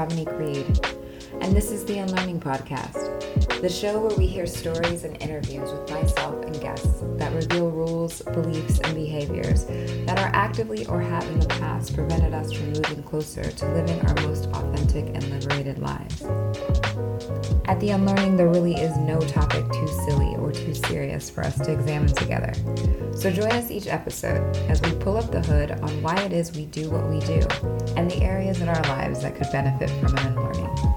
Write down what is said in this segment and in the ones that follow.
Dominique Reed, and this is the Unlearning Podcast, the show where we hear stories and interviews with myself and guests that reveal rules, beliefs, and behaviors that are actively or have in the past prevented us from moving closer to living our most authentic and liberated lives. At the Unlearning, there really is no topic too silly or too serious for us to examine together. So join us each episode as we pull up the hood on why it is we do what we do and the areas in our lives that could benefit from an unlearning.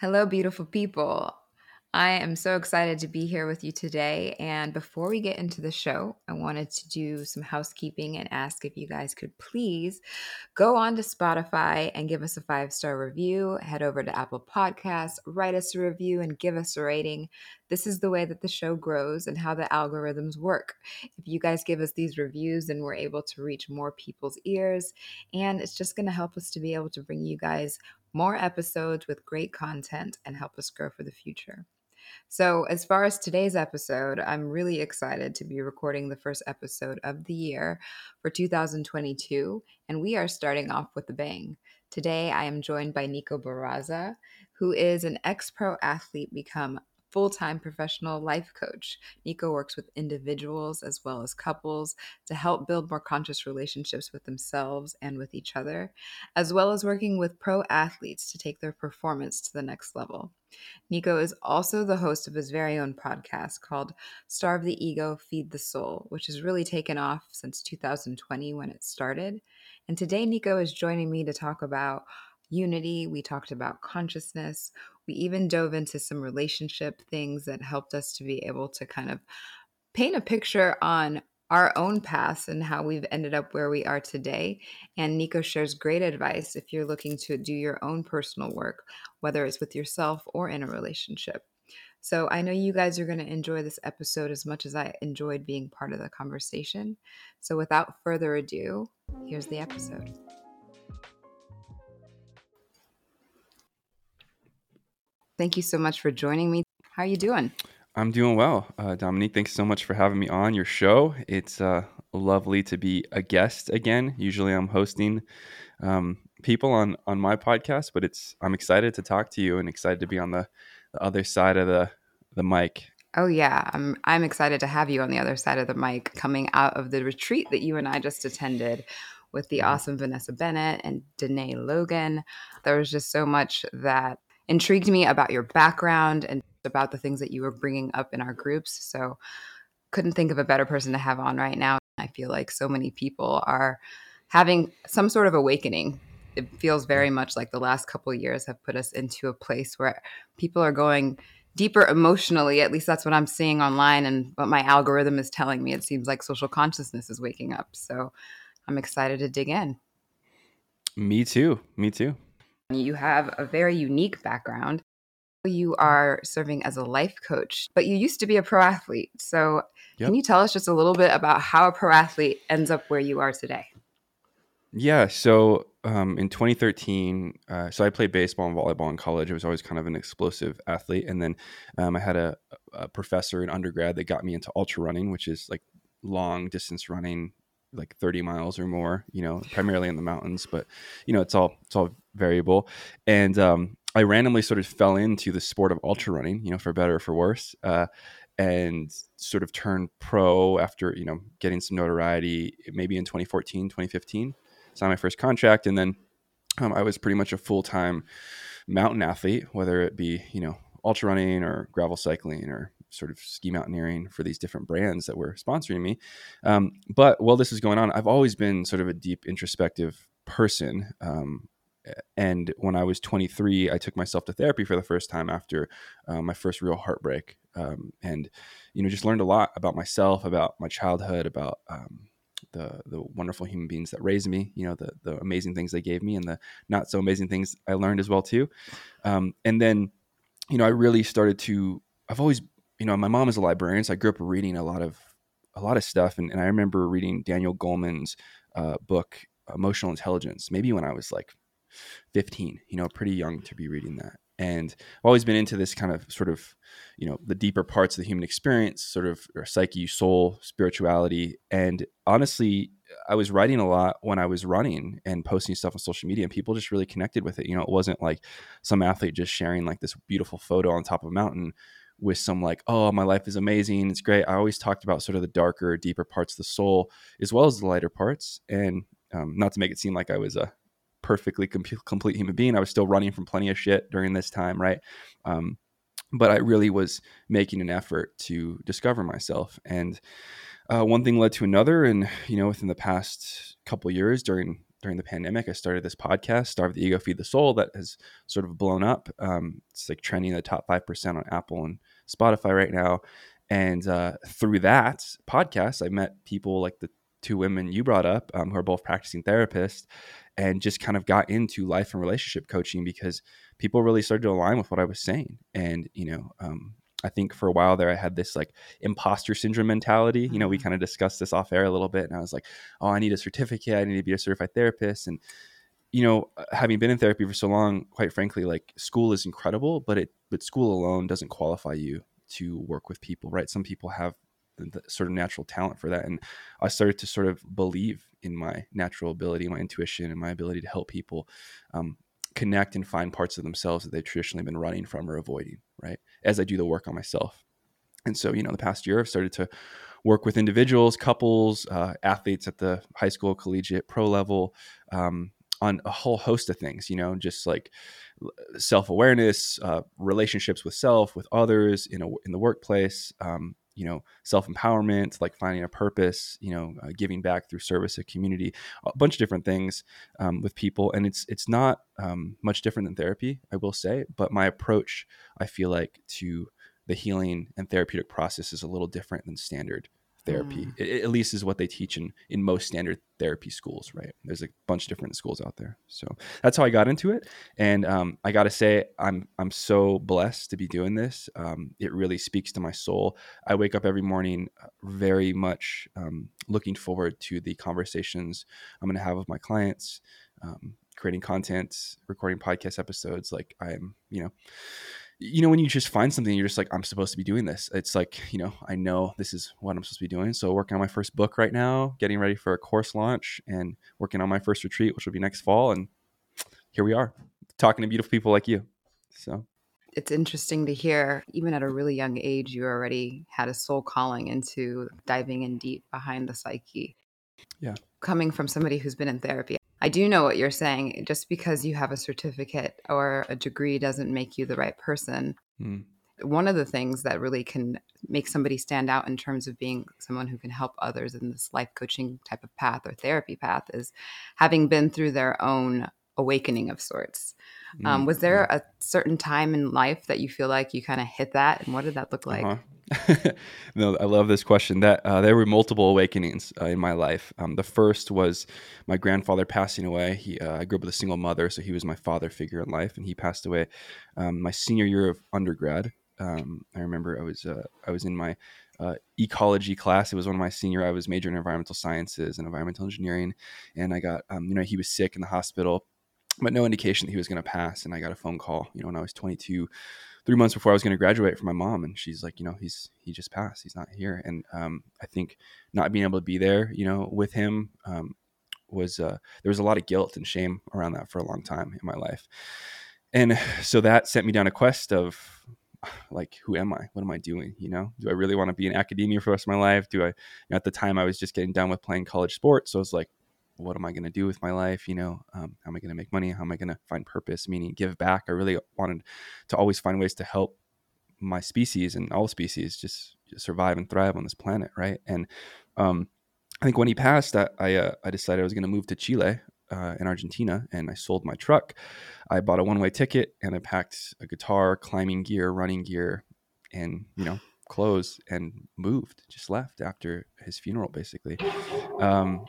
Hello, beautiful people. I am so excited to be here with you today. And before we get into the show, I wanted to do some housekeeping and ask if you guys could please go on to Spotify and give us a five star review. Head over to Apple Podcasts, write us a review, and give us a rating. This is the way that the show grows and how the algorithms work. If you guys give us these reviews, then we're able to reach more people's ears. And it's just going to help us to be able to bring you guys more episodes with great content and help us grow for the future. So, as far as today's episode, I'm really excited to be recording the first episode of the year for 2022, and we are starting off with a bang. Today, I am joined by Nico Barraza, who is an ex pro athlete become full time professional life coach. Nico works with individuals as well as couples to help build more conscious relationships with themselves and with each other, as well as working with pro athletes to take their performance to the next level. Nico is also the host of his very own podcast called Starve the Ego, Feed the Soul, which has really taken off since 2020 when it started. And today, Nico is joining me to talk about unity. We talked about consciousness. We even dove into some relationship things that helped us to be able to kind of paint a picture on our own past and how we've ended up where we are today. And Nico shares great advice if you're looking to do your own personal work, whether it's with yourself or in a relationship. So I know you guys are going to enjoy this episode as much as I enjoyed being part of the conversation. So without further ado, here's the episode. Thank you so much for joining me. How are you doing? I'm doing well. Uh, Dominique, thanks so much for having me on your show. It's uh, lovely to be a guest again. Usually I'm hosting um, people on, on my podcast, but it's I'm excited to talk to you and excited to be on the, the other side of the, the mic. Oh yeah, I'm I'm excited to have you on the other side of the mic coming out of the retreat that you and I just attended with the awesome Vanessa Bennett and Danae Logan. There was just so much that intrigued me about your background and about the things that you were bringing up in our groups. So, couldn't think of a better person to have on right now. I feel like so many people are having some sort of awakening. It feels very much like the last couple years have put us into a place where people are going deeper emotionally. At least that's what I'm seeing online and what my algorithm is telling me. It seems like social consciousness is waking up. So, I'm excited to dig in. Me too. Me too. You have a very unique background. You are serving as a life coach, but you used to be a pro athlete. So, yep. can you tell us just a little bit about how a pro athlete ends up where you are today? Yeah. So, um, in 2013, uh, so I played baseball and volleyball in college. I was always kind of an explosive athlete. And then um, I had a, a professor in undergrad that got me into ultra running, which is like long distance running, like 30 miles or more, you know, primarily in the mountains, but you know, it's all, it's all variable. And, um, I randomly sort of fell into the sport of ultra running, you know, for better or for worse, uh, and sort of turned pro after, you know, getting some notoriety, maybe in 2014, 2015, signed my first contract. And then um, I was pretty much a full-time mountain athlete, whether it be, you know, ultra running or gravel cycling or sort of ski mountaineering for these different brands that were sponsoring me. Um, but while this is going on, I've always been sort of a deep introspective person. Um, and when I was 23, I took myself to therapy for the first time after uh, my first real heartbreak, um, and you know just learned a lot about myself, about my childhood, about um, the the wonderful human beings that raised me, you know the the amazing things they gave me, and the not so amazing things I learned as well too. Um, and then, you know, I really started to. I've always, you know, my mom is a librarian, so I grew up reading a lot of a lot of stuff. And, and I remember reading Daniel Goleman's uh, book, Emotional Intelligence, maybe when I was like 15, you know, pretty young to be reading that. And I've always been into this kind of sort of, you know, the deeper parts of the human experience, sort of psyche, soul, spirituality. And honestly, I was writing a lot when I was running and posting stuff on social media, and people just really connected with it. You know, it wasn't like some athlete just sharing like this beautiful photo on top of a mountain with some like, oh, my life is amazing, it's great. I always talked about sort of the darker, deeper parts of the soul as well as the lighter parts, and um, not to make it seem like I was a perfectly com- complete human being. I was still running from plenty of shit during this time, right? Um, but I really was making an effort to discover myself and uh, one thing led to another, and you know, within the past couple years during during the pandemic, I started this podcast, Starve the Ego, Feed the Soul, that has sort of blown up. Um, it's like trending in the top five percent on Apple and Spotify right now. And uh, through that podcast, I met people like the two women you brought up, um, who are both practicing therapists, and just kind of got into life and relationship coaching because people really started to align with what I was saying. And you know, um, I think for a while there, I had this like imposter syndrome mentality. You know, we mm-hmm. kind of discussed this off air a little bit, and I was like, "Oh, I need a certificate. I need to be a certified therapist." And you know, uh, having been in therapy for so long, quite frankly, like school is incredible, but it but school alone doesn't qualify you to work with people, right? Some people have the sort of natural talent for that, and I started to sort of believe in my natural ability, my intuition, and my ability to help people. Um, connect and find parts of themselves that they've traditionally been running from or avoiding, right? As I do the work on myself. And so, you know, the past year I've started to work with individuals, couples, uh, athletes at the high school, collegiate, pro level, um, on a whole host of things, you know, just like self awareness, uh, relationships with self, with others in a, in the workplace, um, you know self empowerment, like finding a purpose, you know, uh, giving back through service a community, a bunch of different things um, with people, and it's it's not um, much different than therapy, I will say, but my approach, I feel like, to the healing and therapeutic process is a little different than standard therapy. Mm. It, at least is what they teach in in most standard therapy schools, right? There's a bunch of different schools out there. So that's how I got into it, and um, I got to say, I'm I'm so blessed to be doing this. Um, it really speaks to my soul. I wake up every morning uh, very much um, looking forward to the conversations I'm going to have with my clients. Um, creating content recording podcast episodes like i'm you know you know when you just find something you're just like i'm supposed to be doing this. It's like you know i know this is what i'm supposed to be doing. So working on my first book right now getting ready for a course launch and working on my first retreat which will be next fall and here we are talking to beautiful people like you. So. It's interesting to hear even at a really young age you already had a soul calling into diving in deep behind the psyche. Yeah. Coming from somebody who's been in therapy I do know what you're saying. Just because you have a certificate or a degree doesn't make you the right person. Mm. One of the things that really can make somebody stand out in terms of being someone who can help others in this life coaching type of path or therapy path is having been through their own awakening of sorts. Um, was there a certain time in life that you feel like you kind of hit that, and what did that look like? Uh-huh. no, I love this question. That uh, there were multiple awakenings uh, in my life. Um, the first was my grandfather passing away. He, uh, I grew up with a single mother, so he was my father figure in life, and he passed away um, my senior year of undergrad. Um, I remember I was uh, I was in my uh, ecology class. It was one of my senior. I was majoring in environmental sciences and environmental engineering, and I got um, you know he was sick in the hospital, but no indication that he was going to pass. And I got a phone call, you know, when I was 22 three months before I was going to graduate from my mom, and she's like, you know, he's he just passed, he's not here, and um, I think not being able to be there, you know, with him um, was uh, there was a lot of guilt and shame around that for a long time in my life, and so that sent me down a quest of like who am i? What am i doing? You know do i really want to be in academia for the rest of my life? Do i at the time i was just getting done with playing college sports so i was like what am I going to do with my life? You know, um, how am I going to make money? How am I going to find purpose, meaning give back? I really wanted to always find ways to help my species and all species just, just survive and thrive on this planet, right? And um, I think when he passed, I I, uh, I decided I was going to move to Chile uh, in Argentina, and I sold my truck. I bought a one way ticket, and I packed a guitar, climbing gear, running gear, and you know clothes, and moved. Just left after his funeral, basically. Um,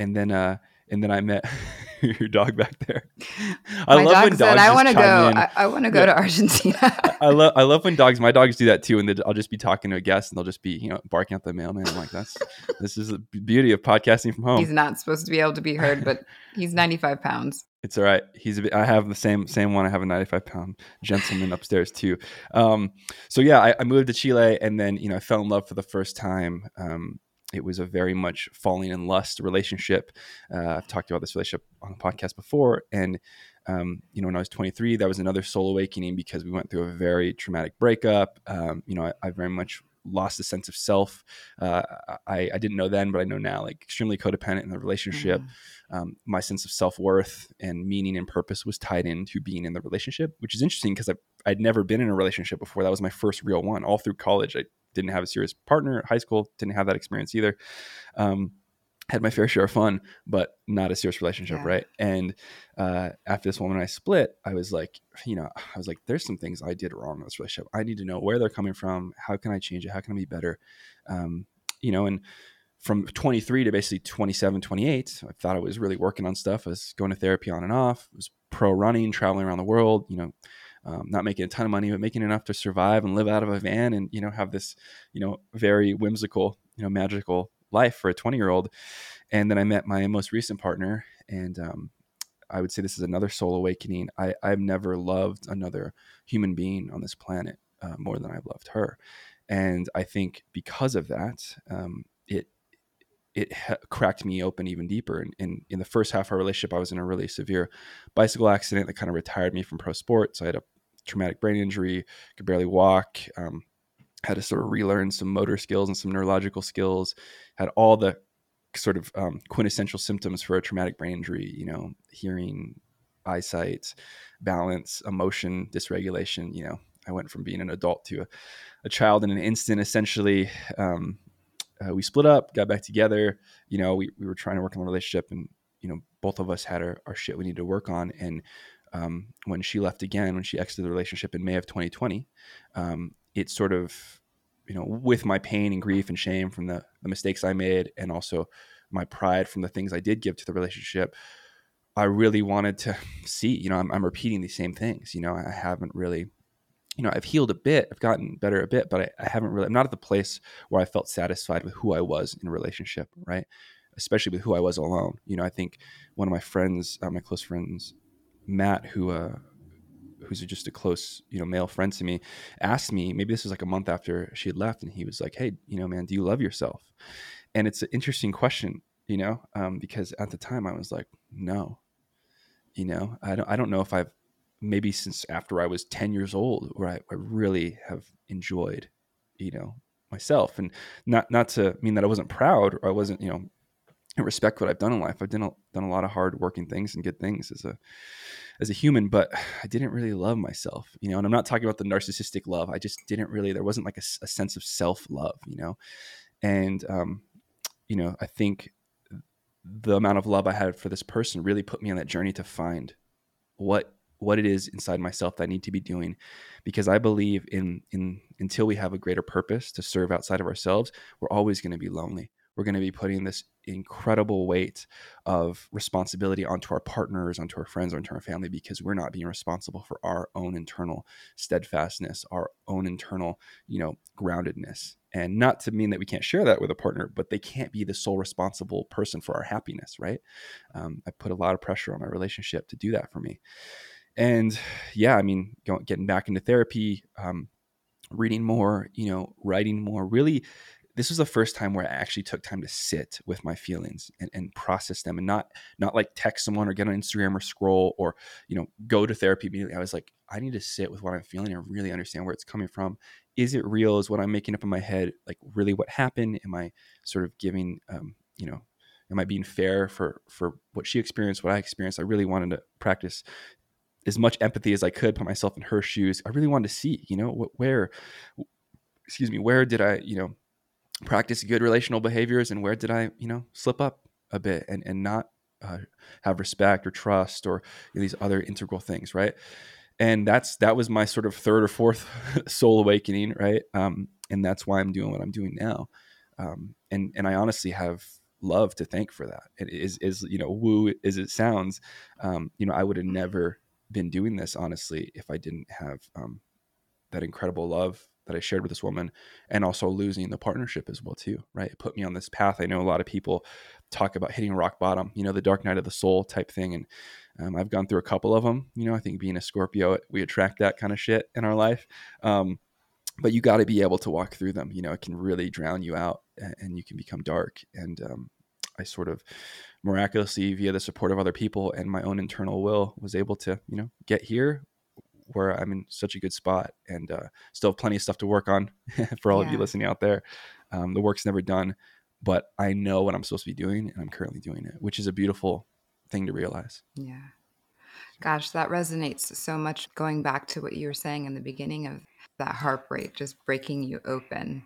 and then uh, and then I met your dog back there. I my love dog when said, dogs "I want to go. I, I want to go yeah. to Argentina." I, I, love I love when dogs. My dogs do that too, and I'll just be talking to a guest, and they'll just be you know barking at the mailman. I'm like, "That's this is the beauty of podcasting from home." He's not supposed to be able to be heard, but he's 95 pounds. It's all right. He's a bit, I have the same same one. I have a 95 pound gentleman upstairs too. Um, so yeah, I, I, moved to Chile, and then you know I fell in love for the first time. Um, it was a very much falling in lust relationship. Uh, I've talked about this relationship on the podcast before, and um, you know, when I was 23, that was another soul awakening because we went through a very traumatic breakup. Um, you know, I, I, very much lost a sense of self. Uh, I, I, didn't know then, but I know now. Like extremely codependent in the relationship. Mm-hmm. Um, my sense of self worth and meaning and purpose was tied into being in the relationship, which is interesting because I'd never been in a relationship before. That was my first real one. All through college, I didn't have a serious partner. At high school didn't have that experience either. Um, had my fair share of fun, but not a serious relationship, yeah. right? And uh, after this woman and I split, I was like, you know, I was like, there's some things I did wrong in this relationship. I need to know where they're coming from. How can I change it? How can I be better? Um, you know, and from 23 to basically 27, 28, I thought I was really working on stuff. I was going to therapy on and off. I was pro running, traveling around the world, you know, um, not making a ton of money, but making enough to survive and live out of a van and, you know, have this, you know, very whimsical, you know, magical life for a 20 year old. And then I met my most recent partner. And um, I would say this is another soul awakening. I, I've never loved another human being on this planet uh, more than I've loved her. And I think because of that, um, it it ha- cracked me open even deeper. And in, in the first half of our relationship, I was in a really severe bicycle accident that kind of retired me from pro sports. I had a traumatic brain injury, could barely walk, um, had to sort of relearn some motor skills and some neurological skills, had all the sort of um, quintessential symptoms for a traumatic brain injury, you know, hearing, eyesight, balance, emotion, dysregulation. You know, I went from being an adult to a, a child in an instant, essentially. Um, uh, we split up, got back together. You know, we, we were trying to work on the relationship, and you know, both of us had our, our shit we needed to work on. And um, when she left again, when she exited the relationship in May of 2020, um, it sort of, you know, with my pain and grief and shame from the, the mistakes I made, and also my pride from the things I did give to the relationship, I really wanted to see. You know, I'm, I'm repeating these same things. You know, I haven't really you know, I've healed a bit, I've gotten better a bit, but I, I, haven't really, I'm not at the place where I felt satisfied with who I was in a relationship, right? Especially with who I was alone. You know, I think one of my friends, uh, my close friends, Matt, who, uh, who's just a close, you know, male friend to me, asked me, maybe this was like a month after she had left, and he was like, Hey, you know, man, do you love yourself? And it's an interesting question, you know, um, because at the time I was like, no, you know, I don't, I don't know if I've maybe since after I was 10 years old, where I, I really have enjoyed, you know, myself. And not not to mean that I wasn't proud or I wasn't, you know, respect what I've done in life. I've done a, done a lot of hard working things and good things as a as a human, but I didn't really love myself, you know. And I'm not talking about the narcissistic love. I just didn't really. There wasn't like a, a sense of self love, you know. And um, you know, I think the amount of love I had for this person really put me on that journey to find what what it is inside myself that I need to be doing because I believe in in until we have a greater purpose to serve outside of ourselves, we're always going to be lonely. We're going to be putting this incredible weight of responsibility onto our partners, onto our friends, onto our family because we're not being responsible for our own internal steadfastness, our own internal, you know, groundedness. And not to mean that we can't share that with a partner, but they can't be the sole responsible person for our happiness, right? Um, I put a lot of pressure on my relationship to do that for me and yeah i mean getting back into therapy um, reading more you know writing more really this was the first time where i actually took time to sit with my feelings and, and process them and not not like text someone or get on instagram or scroll or you know go to therapy immediately. I was like i need to sit with what i'm feeling and really understand where it's coming from. Is it real? Is what i'm making up in my head like really what happened? Am i sort of giving um, you know am i being fair for for what she experienced what i experienced? I really wanted to practice as much empathy as I could, put myself in her shoes. I really wanted to see, you know, where, excuse me, where did I, you know, practice good relational behaviors and where did I, you know, slip up a bit and, and not uh, have respect or trust or you know, these other integral things, right? And that's that was my sort of third or fourth soul awakening, right? Um, and that's why I'm doing what I'm doing now. Um, and and I honestly have love to thank for that. It is is you know woo as it sounds, um, you know I would have never been doing this honestly if I didn't have um, that incredible love that I shared with this woman, and also losing the partnership as well too. Right, it put me on this path. I know a lot of people talk about hitting rock bottom, you know, the dark night of the soul type thing, and um, I've gone through a couple of them. You know, I think being a Scorpio, we attract that kind of shit in our life. Um, but you got to be able to walk through them. You know, it can really drown you out, and you can become dark. And um, I sort of miraculously, via the support of other people and my own internal will, was able to, you know, get here where I'm in such a good spot, and uh, still have plenty of stuff to work on for all yeah. of you listening out there. Um, the work's never done, but I know what I'm supposed to be doing, and I'm currently doing it, which is a beautiful thing to realize. Yeah. Gosh, that resonates so much going back to what you were saying in the beginning of that heartbreak, just breaking you open.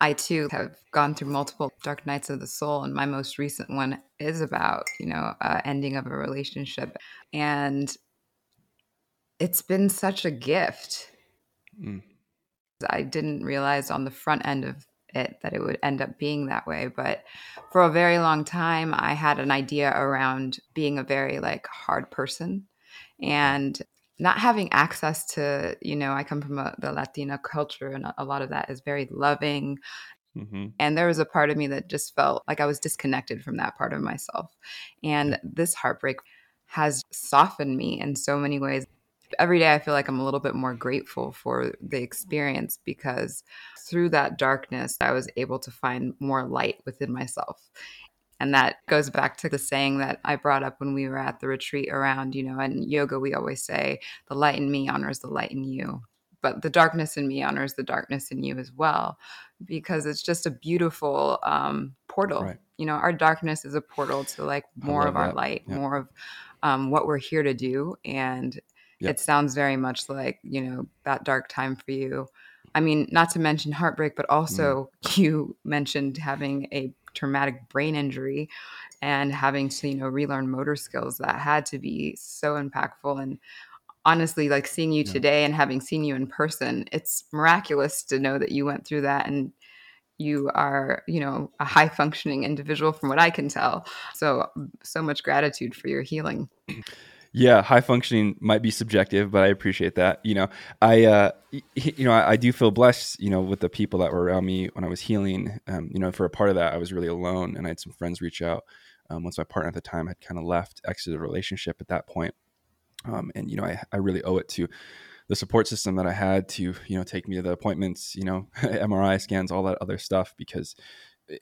I too have gone through multiple dark nights of the soul, and my most recent one is about, you know, uh, ending of a relationship. And it's been such a gift. Mm. I didn't realize on the front end of it that it would end up being that way. But for a very long time, I had an idea around being a very like hard person and not having access to, you know, I come from a, the Latina culture and a lot of that is very loving. Mm-hmm. And there was a part of me that just felt like I was disconnected from that part of myself. And this heartbreak has softened me in so many ways. Every day I feel like I'm a little bit more grateful for the experience because through that darkness, I was able to find more light within myself. And that goes back to the saying that I brought up when we were at the retreat around, you know, in yoga, we always say, the light in me honors the light in you. But the darkness in me honors the darkness in you as well, because it's just a beautiful um, portal. Right. You know, our darkness is a portal to like more of our that. light, yeah. more of um, what we're here to do. And yep. it sounds very much like, you know, that dark time for you. I mean, not to mention heartbreak, but also mm. you mentioned having a traumatic brain injury and having to you know relearn motor skills that had to be so impactful. And honestly like seeing you yeah. today and having seen you in person it's miraculous to know that you went through that and you are you know a high functioning individual from what i can tell. So so much gratitude for your healing yeah, high functioning might be subjective, but I appreciate that. You know, I uh, you know I, I, do feel blessed. You know, with the people that were around me when I was healing. Um, you know, for a part of that, I was really alone, and I had some friends reach out. Um, once my partner at the time had kind of left, exited the relationship at that point. Um, and you know, I, I really owe it to the support system that I had to you know take me to the appointments, you know, MRI scans, all that other stuff because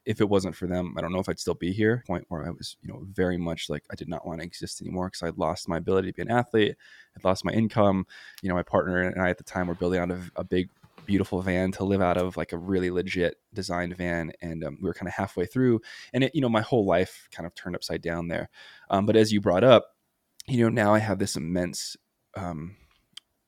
if it wasn't for them, I don't know if I'd still be here. Point where I was, you know, very much like I did not want to exist anymore because I'd lost my ability to be an athlete. I'd lost my income. You know, my partner and I at the time were building out of a big, beautiful van to live out of, like a really legit designed van, and um, we were kind of halfway through. And it, you know, my whole life kind of turned upside down there. Um, but as you brought up, you know, now I have this immense um,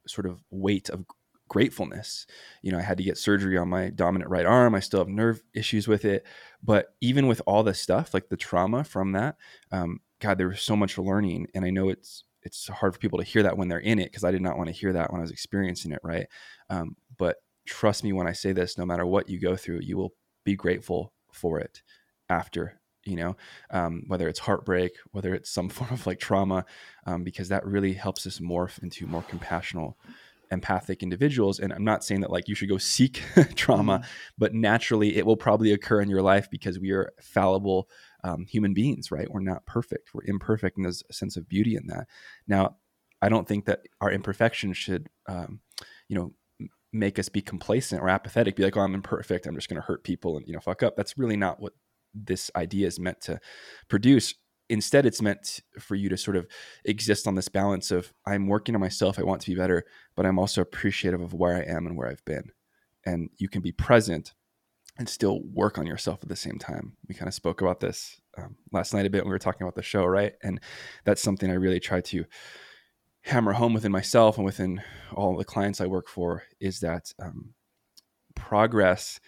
sort of weight of gratefulness. You know, I had to get surgery on my dominant right arm. I still have nerve issues with it. But even with all the stuff, like the trauma from that, um, God, there was so much learning. And I know it's it's hard for people to hear that when they're in it because I did not want to hear that when I was experiencing it, right? Um, but trust me when I say this, no matter what you go through, you will be grateful for it after you know um, whether it's heartbreak whether it's some form of like trauma um, because that really helps us morph into more compassionate empathic individuals and i'm not saying that like you should go seek trauma mm-hmm. but naturally it will probably occur in your life because we are fallible um, human beings right? We're not perfect. We're imperfect and there's a sense of beauty in that. Now i don't think that our imperfection should um, you know make us be complacent or apathetic be like oh i'm imperfect. I'm just going to hurt people and you know fuck up. That's really not what this idea is meant to produce instead it's meant for you to sort of exist on this balance of i'm working on myself i want to be better but i'm also appreciative of where i am and where i've been. And you can be present and still work on yourself at the same time. We kind of spoke about this um, last night a bit when we were talking about the show right? And that's something i really try to hammer home within myself and within all the clients i work for is that um, progress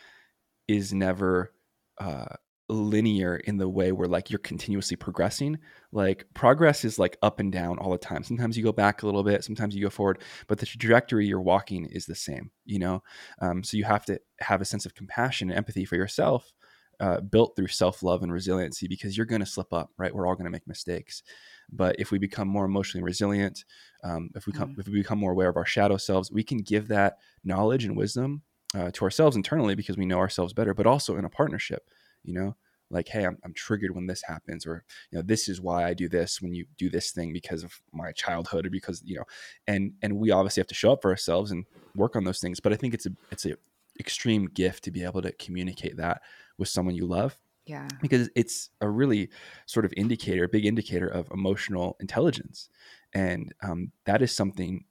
is never uh, linear in the way where like you're continuously progressing like progress is like up and down all the time sometimes you go back a little bit sometimes you go forward but the trajectory you're walking is the same you know um, so you have to have a sense of compassion and empathy for yourself uh, built through self love and resiliency because you're going to slip up, right? We're all going to make mistakes. But if we become more emotionally resilient, um, if we come, mm-hmm. if we become more aware of our shadow selves, we can give that knowledge and wisdom uh, to ourselves internally because we know ourselves better, but also in a partnership. You know, like, hey, I'm, I'm triggered when this happens, or you know, this is why I do this when you do this thing because of my childhood or because you know, and and we obviously have to show up for ourselves and work on those things. But I think it's a it's a extreme gift to be able to communicate that with someone you love yeah. Because it's a really sort of indicator, a big indicator of emotional intelligence. And um, that is something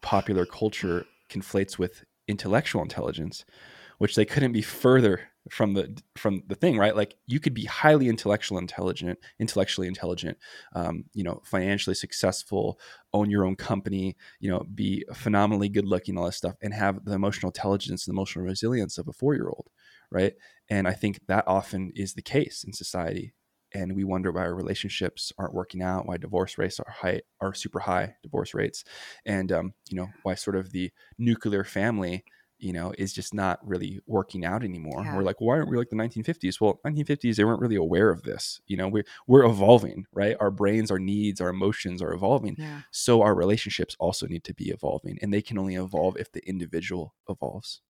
popular culture conflates with intellectual intelligence, which they couldn't be further from the from the thing, right? Like you could be highly intellectual intelligent, intellectually intelligent, um, you know, financially successful, own your own company, you know, be phenomenally good looking, all this stuff, and have the emotional intelligence and emotional resilience of a four year old, right? And I think that often is the case in society. And we wonder why our relationships aren't working out, why divorce rates are high, are super high divorce rates, and um, you know why sort of the nuclear family, you know, is just not really working out anymore. Yeah. We're like, why aren't we like the 1950s? Well, 1950s they weren't really aware of this. You know, we're, we're evolving, right? Our brains, our needs, our emotions are evolving. Yeah. So our relationships also need to be evolving, and they can only evolve if the individual evolves.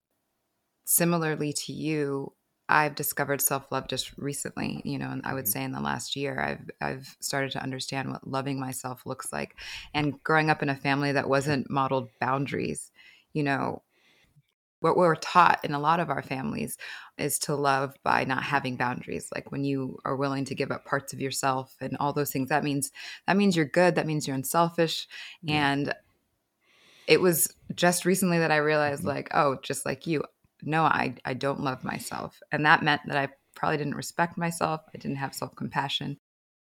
Similarly to you, I've discovered self-love just recently, you know, and I would mm-hmm. say in the last year I've I've started to understand what loving myself looks like. And growing up in a family that wasn't modeled boundaries, you know, what we're taught in a lot of our families is to love by not having boundaries like when you are willing to give up parts of yourself and all those things that means that means you're good that means you're unselfish and it was just recently that i realized mm-hmm. like oh just like you no, I, I don't love myself. And that meant that I probably didn't respect myself. I didn't have self compassion.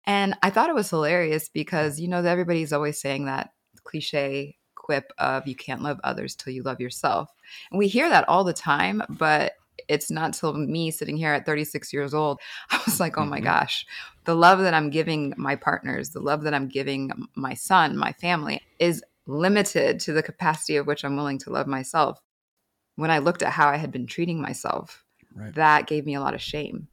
And I thought it was hilarious because, you know, everybody's always saying that cliche quip of you can't love others till you love yourself. And we hear that all the time, but it's not till me sitting here at 36 years old, I was like, oh my mm-hmm. gosh, the love that I'm giving my partners, the love that I'm giving my son, my family is limited to the capacity of which I'm willing to love myself when I looked at how I had been treating myself, right. that gave me a lot of shame.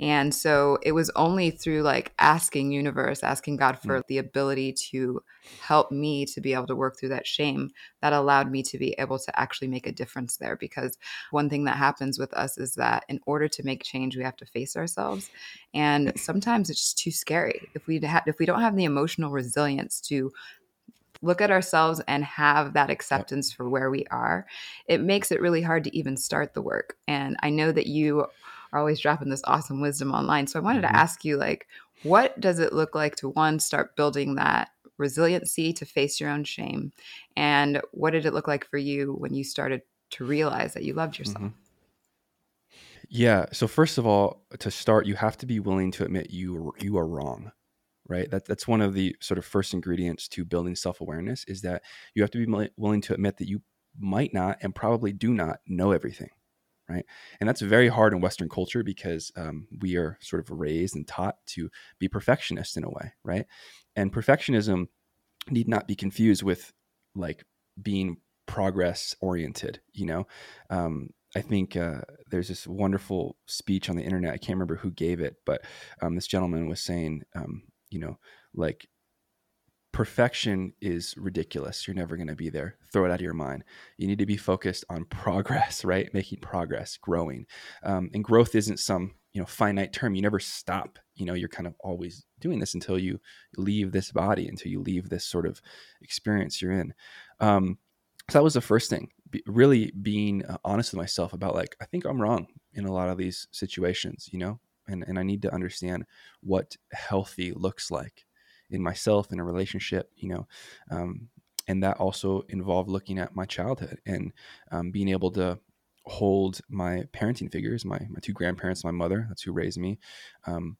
And so it was only through like asking universe, asking God for mm. the ability to help me to be able to work through that shame that allowed me to be able to actually make a difference there because one thing that happens with us is that in order to make change we have to face ourselves and sometimes it's just too scary. If we ha- if we don't have the emotional resilience to look at ourselves and have that acceptance for where we are, it makes it really hard to even start the work. And I know that you are always dropping this awesome wisdom online. So I wanted mm-hmm. to ask you, like, what does it look like to one, start building that resiliency to face your own shame? And what did it look like for you when you started to realize that you loved yourself? Mm-hmm. Yeah. So first of all, to start, you have to be willing to admit you you are wrong right that, that's one of the sort of first ingredients to building self-awareness is that you have to be willing to admit that you might not and probably do not know everything right and that's very hard in western culture because um, we are sort of raised and taught to be perfectionists in a way right and perfectionism need not be confused with like being progress oriented you know um, I think uh, there's this wonderful speech on the internet. I can't remember who gave it, but um, this gentleman was saying, um, you know, like perfection is ridiculous. You're never going to be there. Throw it out of your mind. You need to be focused on progress, right? Making progress, growing. Um, and growth isn't some, you know, finite term. You never stop. You know, you're kind of always doing this until you leave this body, until you leave this sort of experience you're in. Um, so that was the first thing. Be, really being uh, honest with myself about like, I think I'm wrong in a lot of these situations, you know, and, and I need to understand what healthy looks like in myself in a relationship, you know. Um, and that also involved looking at my childhood and um, being able to hold my parenting figures, my, my two grandparents, my mother, that's who raised me, um,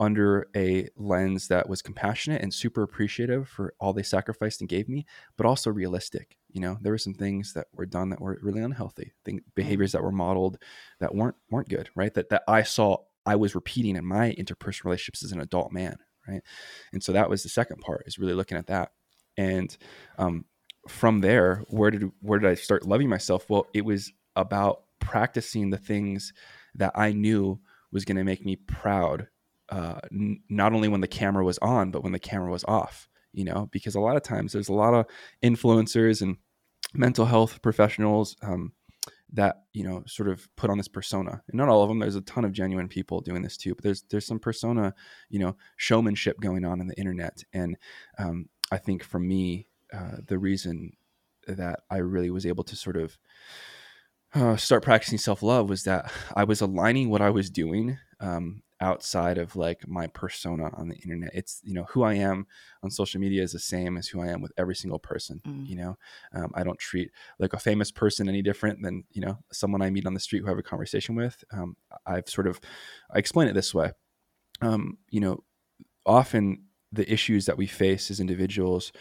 under a lens that was compassionate and super appreciative for all they sacrificed and gave me, but also realistic. You know, there were some things that were done that were really unhealthy, thing, behaviors that were modeled that weren't weren't good, right? That that I saw I was repeating in my interpersonal relationships as an adult man, right? And so that was the second part is really looking at that. And um, from there, where did where did I start loving myself? Well, it was about practicing the things that I knew was going to make me proud, uh, n- not only when the camera was on, but when the camera was off. You know, because a lot of times there's a lot of influencers and mental health professionals um, that you know sort of put on this persona. And not all of them there's a ton of genuine people doing this too but there's there's some persona you know showmanship going on in the internet. And um, i think for me uh, the reason that i really was able to sort of uh, start practicing self-love was that i was aligning what i was doing um, outside of like my persona on the internet. It's you know who I am on social media is the same as who I am with every single person. Mm. You know, um, I don't treat like a famous person any different than you know someone I meet on the street who I have a conversation with. Um, I've sort of I explain it this way. Um, you know, often the issues that we face as individuals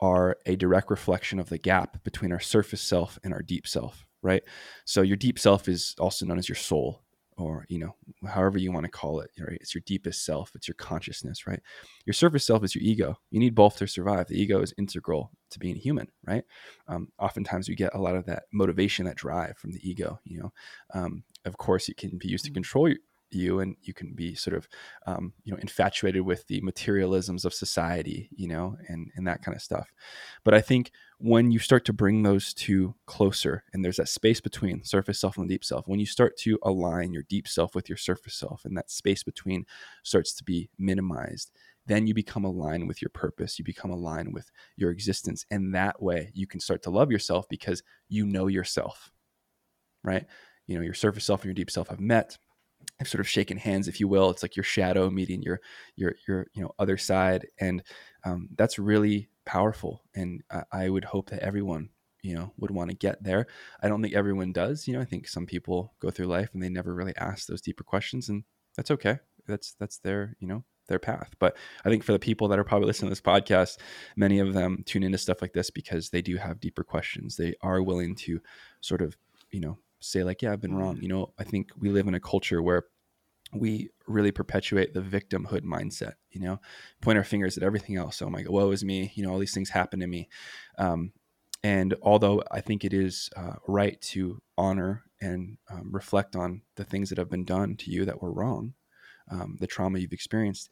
are a direct reflection of the gap between our surface self and our deep self right so your deep self is also known as your soul or you know however you want to call it right? It's your deepest self it's your consciousness right? Your surface self is your ego. You need both to survive. The ego is integral to being human right? Um, oftentimes we get a lot of that motivation that drive from the ego you know? Um, of course it can be used to mm. control you and you can be sort of um, you know infatuated with the materialisms of society you know and and that kind of stuff. But i think when you start to bring those two closer and there's that space between surface self and deep self when you start to align your deep self with your surface self and that space between starts to be minimized then you become aligned with your purpose you become aligned with your existence and that way you can start to love yourself because you know yourself right? You know your surface self and your deep self have met have sort of shaken hands, if you will. It's like your shadow meeting your your your you know other side, and um, that's really powerful. And I, I would hope that everyone you know would want to get there. I don't think everyone does. You know, I think some people go through life and they never really ask those deeper questions, and that's okay. That's that's their you know their path. But I think for the people that are probably listening to this podcast, many of them tune into stuff like this because they do have deeper questions. They are willing to sort of you know say like, yeah, I've been wrong. Mm. You know, I think we live in a culture where we really perpetuate the victimhood mindset, you know, point our fingers at everything else. Oh my God, woe is me. You know, all these things happen to me. Um, and although I think it is uh, right to honor and um, reflect on the things that have been done to you that were wrong, um, the trauma you've experienced,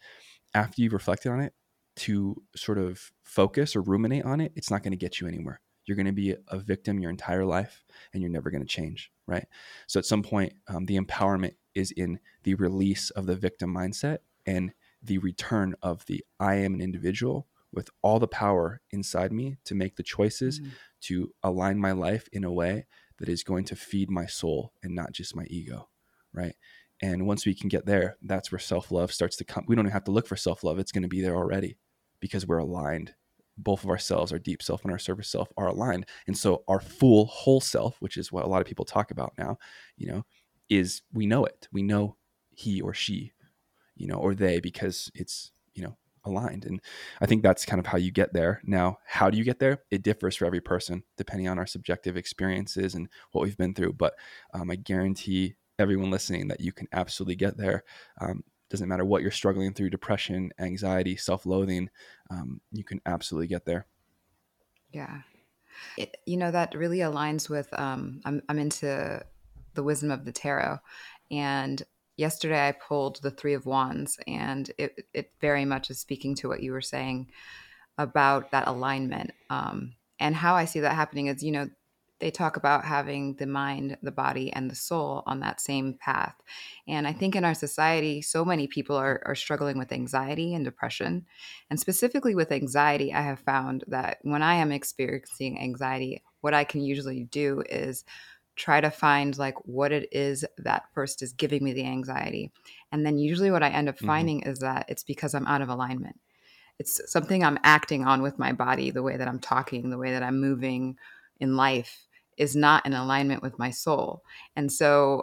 after you've reflected on it, to sort of focus or ruminate on it, it's not going to get you anywhere you're going to be a victim your entire life and you're never going to change right? So at some point um, the empowerment is in the release of the victim mindset and the return of the i am an individual with all the power inside me to make the choices mm-hmm. to align my life in a way that is going to feed my soul and not just my ego right? And once we can get there that's where self-love starts to come. We don't have to look for self-love. It's going to be there already because we're aligned both of ourselves, our deep self and our surface self, are aligned. And so our full whole self, which is what a lot of people talk about now, you know, is we know it. We know he or she, you know, or they because it's, you know, aligned. And I think that's kind of how you get there. Now, how do you get there? It differs for every person depending on our subjective experiences and what we've been through. But um, I guarantee everyone listening that you can absolutely get there. Um, doesn't matter what you're struggling through depression anxiety self-loathing um, you can absolutely get there. Yeah. It, you know that really aligns with um, I'm, I'm into the wisdom of the tarot. And yesterday i pulled the three of wands and it, it very much is speaking to what you were saying about that alignment um, and how i see that happening is you know they talk about having the mind, the body, and the soul on that same path. And I think in our society, so many people are, are struggling with anxiety and depression. And specifically with anxiety, I have found that when I am experiencing anxiety, what I can usually do is try to find like what it is that first is giving me the anxiety. And then usually what I end up mm-hmm. finding mm-hmm. is that it's because I'm out of alignment. It's something I'm acting on with my body, the way that I'm talking, the way that I'm moving, in life is not in alignment with my soul. And so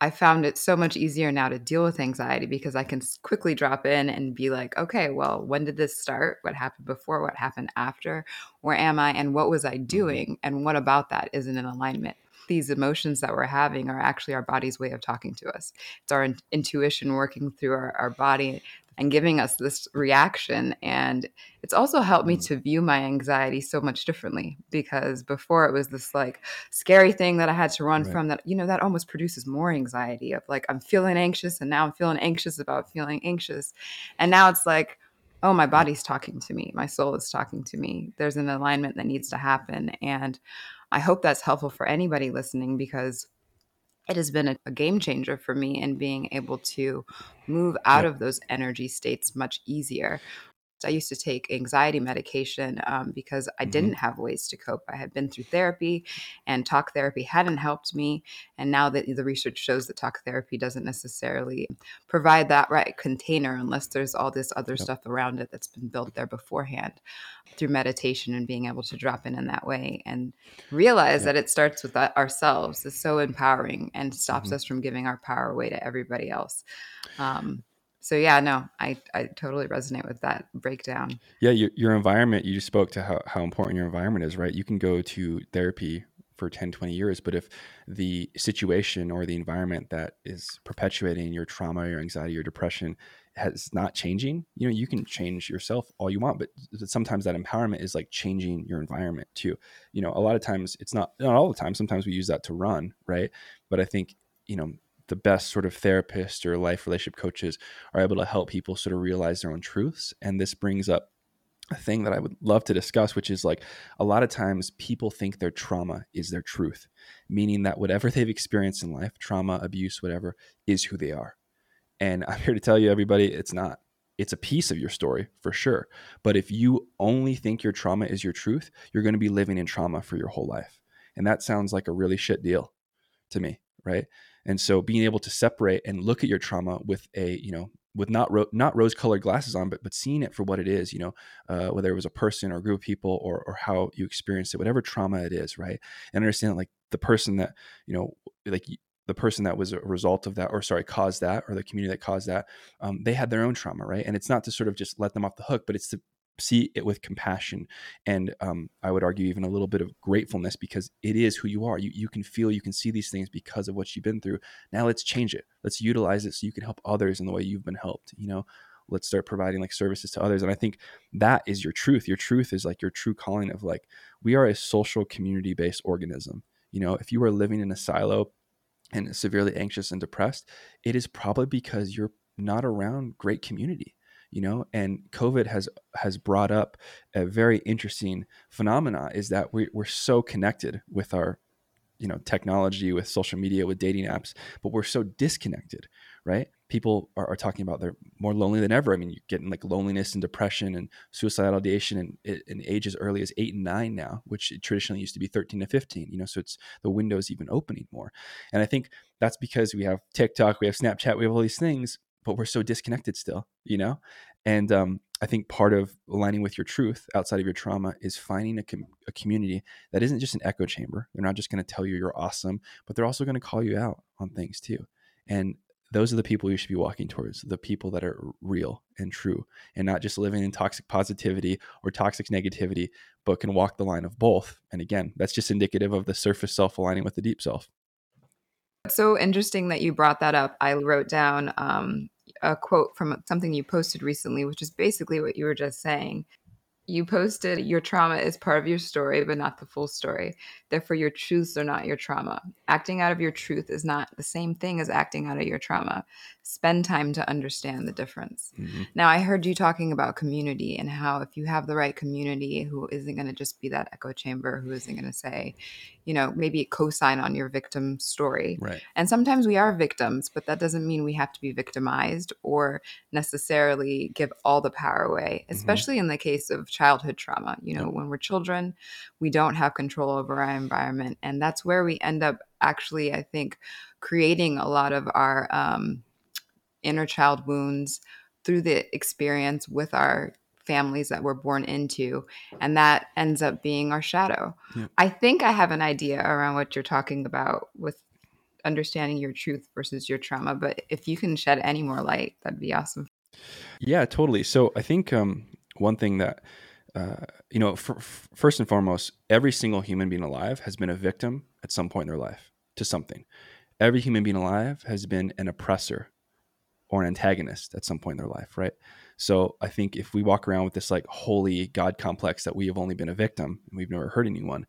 I found it so much easier now to deal with anxiety because I can quickly drop in and be like, okay, well, when did this start? What happened before? What happened after? Where am I? And what was I mm-hmm. doing? And what about that isn't in alignment? These emotions that we're having are actually our body's way of talking to us. It's our in- intuition working through our, our body, and giving us this reaction. And it's also helped me Mm. to view my anxiety so much differently because before it was this like scary thing that I had to run Right. from that, you know, that almost produces more anxiety of like, I'm feeling anxious and now I'm feeling anxious about feeling anxious. And now it's like, oh, my body's talking to me. My soul is talking to me. There's an alignment that needs to happen. And I hope that's helpful for anybody listening because it has been a, a game changer for me in being able to move out Yep. of those energy states much easier. I used to take anxiety medication um, because I Mhm. didn't have ways to cope. I had been through therapy, and talk therapy hadn't helped me. And now that the research shows that talk therapy doesn't necessarily provide that right container unless there's all this other Yep. stuff around it that's been built there beforehand through meditation and being able to drop in in that way and realize Yep. that it starts with ourselves is so empowering and stops Mhm. us from giving our power away to everybody else. Um, so yeah, no, I, I totally resonate with that breakdown. Yeah, your, your environment, you just spoke to how, how important your environment is, right? You can go to therapy for 10, 20 years, but if the situation or the environment that is perpetuating your trauma, your anxiety, your depression has not changing, you know, you can change yourself all you want, but sometimes that empowerment is like changing your environment too. You know, a lot of times it's not, not all the time. Sometimes we use that to run, right? But I think, you know, the best sort of therapists or life relationship coaches are able to help people sort of realize their own truths. And this brings up a thing that I would love to discuss, which is like a lot of times people think their trauma is their truth, meaning that whatever they've experienced in life, trauma, abuse, whatever, is who they are. And I'm here to tell you, everybody, it's not. It's a piece of your story for sure. But if you only think your trauma is your truth, you're going to be living in trauma for your whole life. And that sounds like a really shit deal to me, right? And so being able to separate and look at your trauma with a, you know, with not ro- not rose colored glasses on, but but seeing it for what it is, you know, uh, whether it was a person or a group of people or or how you experienced it, whatever trauma it is, right? And understand like the person that you know, like the person that was a result of that, or sorry, caused that, or the community that caused that, um, they had their own trauma, right? And it's not to sort of just let them off the hook, but it's to see it with compassion and um, I would argue even a little bit of gratefulness because it is who you are. You you can feel, you can see these things because of what you've been through. Now let's change it. Let's utilize it so you can help others in the way you've been helped. You know, let's start providing like services to others. And I think that is your truth. Your truth is like your true calling of like we are a social community based organism. You know, if you are living in a silo and severely anxious and depressed, it is probably because you're not around great community you know and covid has has brought up a very interesting phenomena is that we, we're so connected with our you know technology with social media with dating apps but we're so disconnected right? People are, are talking about they're more lonely than ever. I mean you're getting like loneliness and depression and suicidal ideation in, in age as early as 8 and 9 now which traditionally used to be 13 to 15 you know so it's the window's even opening more. And i think that's because we have tiktok we have snapchat we have all these things but we're so disconnected still, you know? And um, I think part of aligning with your truth outside of your trauma is finding a, com- a community that isn't just an echo chamber. They're not just going to tell you you're awesome, but they're also going to call you out on things too. And those are the people you should be walking towards the people that are real and true and not just living in toxic positivity or toxic negativity, but can walk the line of both. And again, that's just indicative of the surface self aligning with the deep self. It's so interesting that you brought that up. I wrote down um, a quote from something you posted recently, which is basically what you were just saying. You posted your trauma is part of your story, but not the full story. Therefore, your truths are not your trauma. Acting out of your truth is not the same thing as acting out of your trauma. Spend time to understand the difference. Mm-hmm. Now, I heard you talking about community and how if you have the right community who isn't going to just be that echo chamber, who isn't going to say, you know, maybe co sign on your victim story. Right. And sometimes we are victims, but that doesn't mean we have to be victimized or necessarily give all the power away, especially mm-hmm. in the case of childhood trauma. You know, yep. when we're children, we don't have control over our environment. And that's where we end up actually, I think, creating a lot of our um, inner child wounds through the experience with our families that we're born into and that ends up being our shadow yeah. i think i have an idea around what you're talking about with understanding your truth versus your trauma but if you can shed any more light that'd be awesome yeah totally so i think um, one thing that uh, you know f- f- first and foremost every single human being alive has been a victim at some point in their life to something every human being alive has been an oppressor or an antagonist at some point in their life, right? So I think if we walk around with this like holy God complex that we have only been a victim and we've never hurt anyone,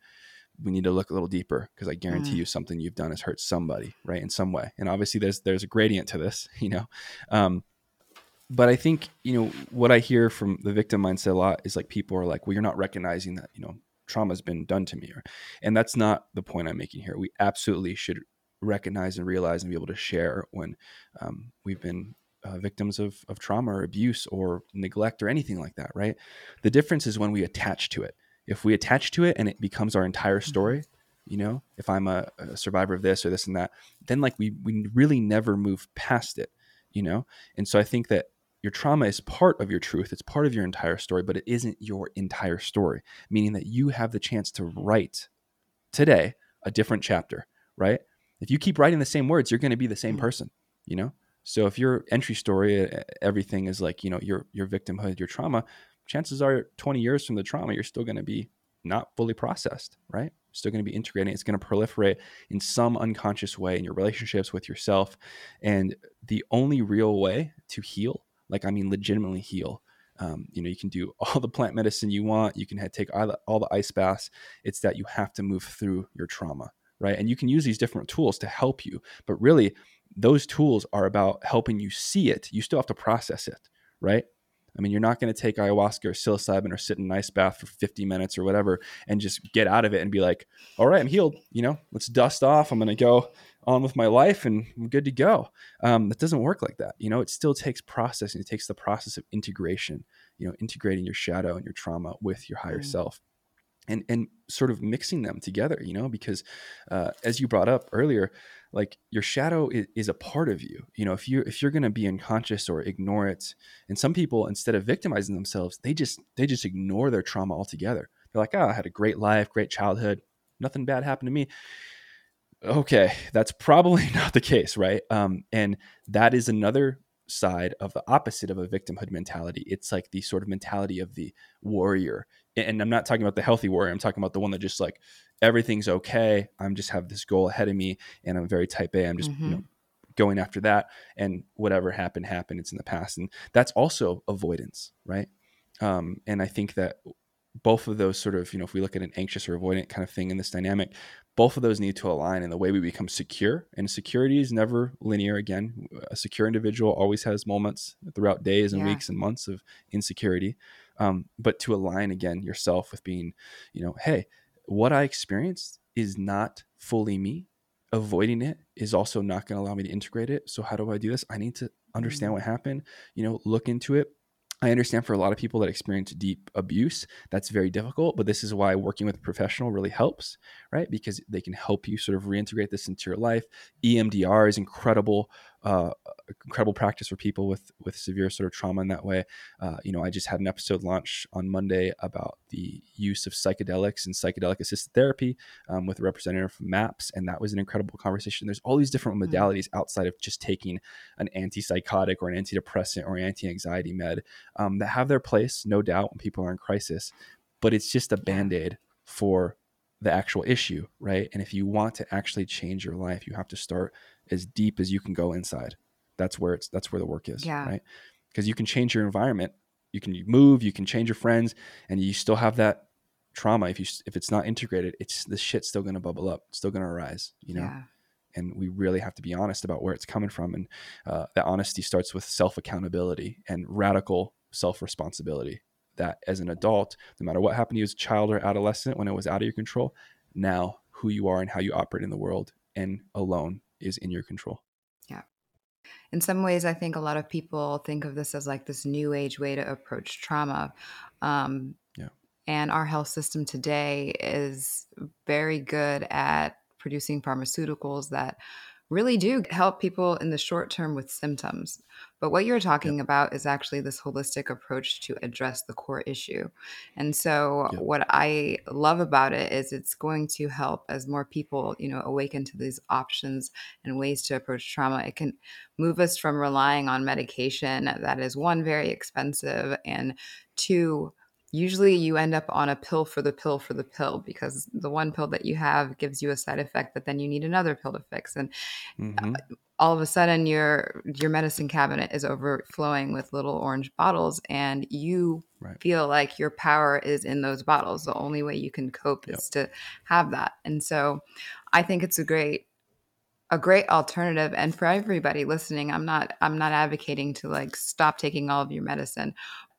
we need to look a little deeper because I guarantee mm. you something you've done has hurt somebody, right, in some way. And obviously, there's there's a gradient to this, you know. Um, but I think you know what I hear from the victim mindset a lot is like people are like, well, you're not recognizing that you know trauma has been done to me, or, and that's not the point I'm making here. We absolutely should recognize and realize and be able to share when um, we've been uh, victims of, of trauma or abuse or neglect or anything like that, right? The difference is when we attach to it if we attach to it and it becomes our entire mm-hmm. story you know if i'm a, a, survivor of this or this and that then like we we really never move past it you know and so i think that your trauma is part of your truth it's part of your entire story but it isn't your entire story meaning that you have the chance to write today a different chapter right if you keep writing the same words you're going to be the same mm-hmm. person you know so if your entry story everything is like you know your your victimhood your trauma chances are 20 years from the trauma, you're still going to be not fully processed, right? Still going to be integrating. It's going to proliferate in some unconscious way in your relationships with yourself. And the only real way to heal, like, I mean, legitimately heal, um, you know, you can do all the plant medicine you want. You can take all the, all the ice baths. It's that you have to move through your trauma, right? And you can use these different tools to help you. But really, those tools are about helping you see it. You still have to process it, right? I mean, you're not going to take ayahuasca or psilocybin or sit in an ice bath for 50 minutes or whatever and just get out of it and be like, all right, I'm healed. You know, let's dust off. I'm going to go on with my life and I'm good to go. Um, that doesn't work like that. You know, it still takes processing. It takes the process of integration, you know, integrating your shadow and your trauma with your higher mm. self and, and sort of mixing them together, you know, because uh, as you brought up earlier, like your shadow is, is, a part of you. You know if you if you're going to be unconscious or ignore it and some people instead of victimizing themselves they just they just ignore their trauma altogether. They're like oh i had a great life great childhood. Nothing bad happened to me. Okay that's probably not the case right? Um, and that is another side of the opposite of a victimhood mentality. It's like the sort of mentality of the warrior. And i'm not talking about the healthy warrior i'm talking about the one that just like everything's okay. I'm just have this goal ahead of me and I'm very type A. I'm just, mm-hmm. you know, going after that and whatever happened, happened. It's in the past. And that's also avoidance, right? Um, and I think that both of those sort of, you know, if we look at an anxious or avoidant kind of thing in this dynamic, both of those need to align in the way we become secure. And security is never linear. Again, a secure individual always has moments throughout days and yeah. weeks and months of insecurity. Um, but to align again yourself with being, you know, hey, what I experienced is not fully me. Avoiding it is also not going to allow me to integrate it. So how do I do this? I need to understand mm. what happened, you know, look into it, I understand for a lot of people that experience deep abuse, that's very difficult, but this is why working with a professional really helps, right? Because they can help you sort of reintegrate this into your life. EMDR is incredible, uh, incredible practice for people with with severe sort of trauma in that way. Uh, you know, I just had an episode launch on Monday about the use of psychedelics and psychedelic assisted therapy um, with a representative from MAPS, and that was an incredible conversation. There's all these different mm-hmm. modalities outside of just taking an antipsychotic or an antidepressant or anti anxiety med um, that have their place, no doubt, when people are in crisis, but it's just a band aid for the actual issue, right? And if you want to actually change your life, you have to start as deep as you can go inside. That's where it's that's where the work is, yeah. right? Because you can change your environment, you can move, you can change your friends, and you still have that trauma. If you if it's not integrated, it's the shit's still to bubble up, it's still to arise, you know. Yeah and we really have to be honest about where it's coming from and uh, that honesty starts with self accountability and radical self responsibility that as an adult no matter what happened to you as a child or adolescent when it was out of your control now who you are and how you operate in the world and alone is in your control yeah in some ways i think a lot of people think of this as like this new age way to approach trauma um, yeah. and our health system today is very good at producing pharmaceuticals that really do help people in the short term with symptoms. But what you're talking yep. about is actually this holistic approach to address the core issue. And so yep. what I love about it is it's going to help as more people, you know, awaken to these options and ways to approach trauma. It can move us from relying on medication that is one very expensive and two usually you end up on a pill for the pill for the pill because the one pill that you have gives you a side effect that then you need another pill to fix and mm-hmm. all of a sudden your your medicine cabinet is overflowing with little orange bottles and you right. feel like your power is in those bottles the only way you can cope yep. is to have that and so i think it's a great a great alternative and for everybody listening i'm not i'm not advocating to like stop taking all of your medicine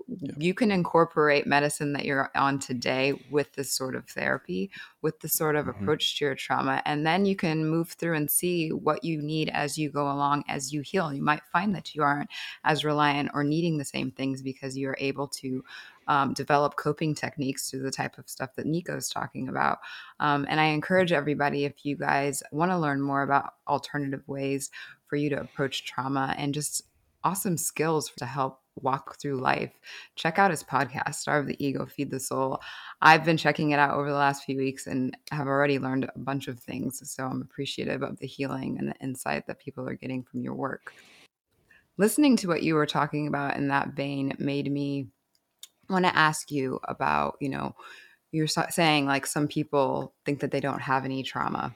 you can incorporate medicine that you're on today with this sort of therapy, with the sort of mm-hmm. approach to your trauma. And then you can move through and see what you need as you go along, as you heal. You might find that you aren't as reliant or needing the same things because you're able to um, develop coping techniques through the type of stuff that Nico's talking about. Um, and I encourage everybody, if you guys want to learn more about alternative ways for you to approach trauma and just awesome skills to help walk through life, check out his podcast, Starve the Ego, Feed the Soul. I've been checking it out over the last few weeks and have already learned a bunch of things. So I'm appreciative of the healing and the insight that people are getting from your work. Listening to what you were talking about in that vein made me want to ask you about, you know, you're saying like some people think that they don't have any trauma.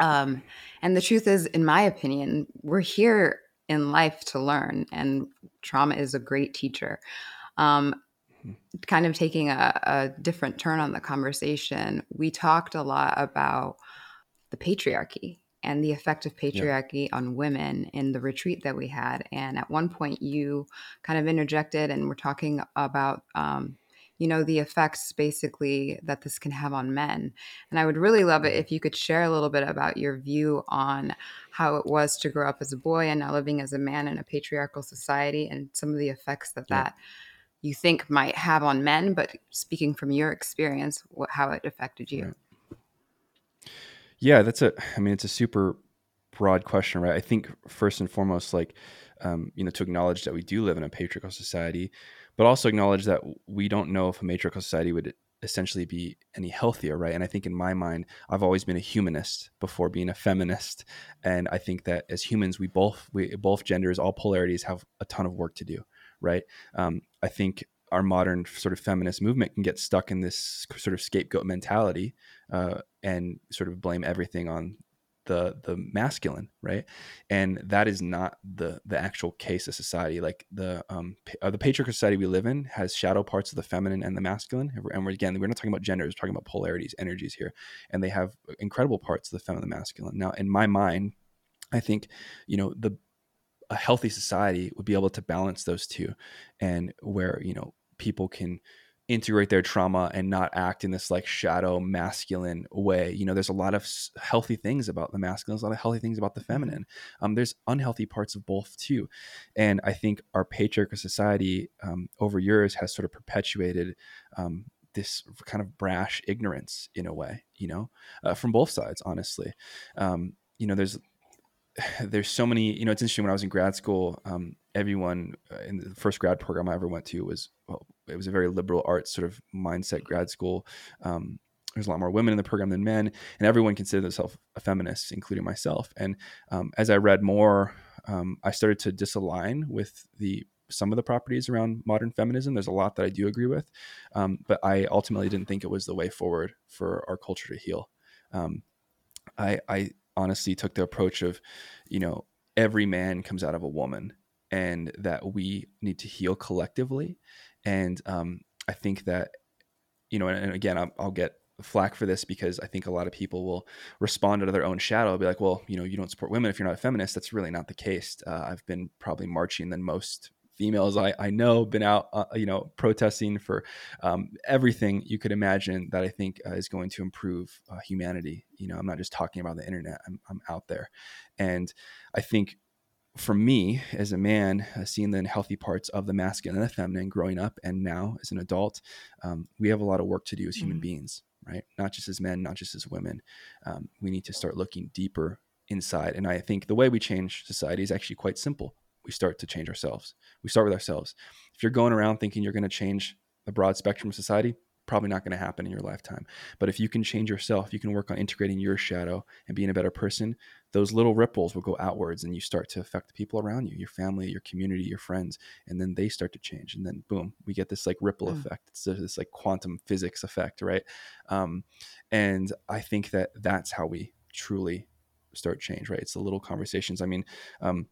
Um, and the truth is, in my opinion, we're here in life to learn, and trauma is a great teacher. Um, hmm. kind of taking a, a, different turn on the conversation, we talked a lot about the patriarchy and the effect of patriarchy yeah. on women in the retreat that we had. And at one point, you kind of interjected and we're talking about um, you know, the effects basically that this can have on men. And I would really love it if you could share a little bit about your view on how it was to grow up as a boy and now living as a man in a patriarchal society and some of the effects that yeah. that you think might have on men, but speaking from your experience, what, how it affected you. Yeah, that's a, I mean, it's a super broad question, right? I think first and foremost, like, um, you know, to acknowledge that we do live in a patriarchal society, but also acknowledge that we don't know if a matriarchal society would essentially be any healthier, right? And I think in my mind, I've always been a humanist before being a feminist, and I think that as humans, we both we both genders, all polarities have a ton of work to do, right? Um, I think our modern sort of feminist movement can get stuck in this sort of scapegoat mentality uh, and sort of blame everything on the the masculine right? And that is not the the actual case of society. Like the um uh, the patriarchal society we live in has shadow parts of the feminine and the masculine. And we're again we're not talking about genders we're talking about polarities energies here. And they have incredible parts of the feminine and the masculine. Now in my mind i think you know the a healthy society would be able to balance those two and where you know people can integrate their trauma and not act in this like shadow masculine way. You know, there's a lot of healthy things about the masculine, there's a lot of healthy things about the mm-hmm. feminine. Um, there's unhealthy parts of both too. And I think our patriarchal society um, over years has sort of perpetuated um, this kind of brash ignorance in a way, you know, uh, from both sides, honestly. Um, you know, there's there's so many you know it's interesting when i was in grad school um, everyone uh, in the first grad program i ever went to was well it was a very liberal arts sort of mindset grad school. Um, there's a lot more women in the program than men and everyone considered themselves a feminist including myself. And um, as i read more um, i started to disalign with the some of the properties around modern feminism. There's a lot that i do agree with um, but i ultimately didn't think it was the way forward for our culture to heal. Um, I, I honestly took the approach of, you know, every man comes out of a woman and that we need to heal collectively. And um, I think that, you know, and, and again, I'll, I'll, get flack for this because I think a lot of people will respond to their own shadow, be like, well, you know, you don't support women if you're not a feminist. That's really not the case. Uh, I've been probably marching than most females I, I know been out, uh, you know, protesting for um, everything you could imagine that I think uh, is going to improve uh, humanity. You know, I'm not just talking about the internet. I'm, I'm out there, and I think for me as a man, uh, seeing the healthy parts of the masculine and the feminine growing up, and now as an adult, um, we have a lot of work to do as human mm-hmm. beings, right? Not just as men, not just as women. Um, we need to start looking deeper inside. And I think the way we change society is actually quite simple we start to change ourselves. We start with ourselves. If you're going around thinking you're going to change the broad spectrum of society, probably not going to happen in your lifetime. But if you can change yourself, you can work on integrating your shadow and being a better person, those little ripples will go outwards and you start to affect the people around you, your family, your community, your friends, and then they start to change. And then boom, we get this like ripple mm. effect. It's this like quantum physics effect, right? Um, and I think that that's how we truly start change, right? It's the little conversations. I mean, um,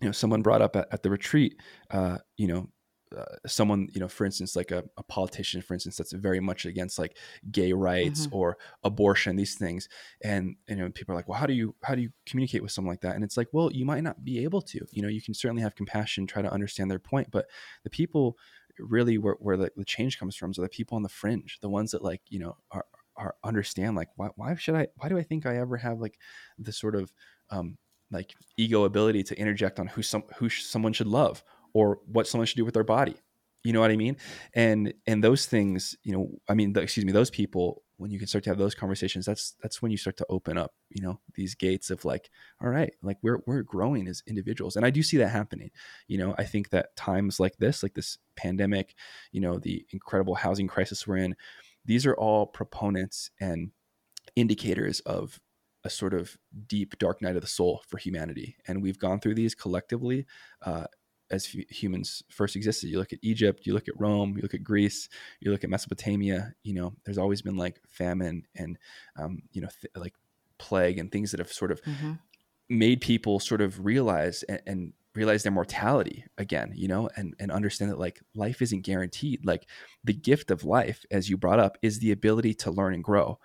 you know, someone brought up at, at the retreat, uh, you know, uh, someone you know for instance like a, a, politician for instance that's very much against like gay rights mm-hmm. or abortion these things. And you know people are like well how do you how do you communicate with someone like that? And it's like well you might not be able to. You know you can certainly have compassion try to understand their point but the people really where, where the, the change comes from are the people on the fringe the ones that like you know are, are understand like why, why should i why do i think i ever have like the sort of um like ego ability to interject on who some who someone should love or what someone should do with their body. You know what i mean? And and those things you know i mean the, excuse me those people when you can start to have those conversations that's that's when you start to open up you know these gates of like all right like we're we're growing as individuals. And i do see that happening. You know i think that times like this like this pandemic you know the incredible housing crisis we're in these are all proponents and indicators of a sort of deep dark night of the soul for humanity. And we've gone through these collectively uh, as humans first existed. You look at Egypt, you look at Rome, you look at Greece, you look at Mesopotamia. You know, there's always been like famine and um, you know th- like plague and things that have sort of mm-hmm. made people sort of realize and, and realize their mortality again you know and and understand that like life isn't guaranteed like the gift of life as you brought up is the ability to learn and grow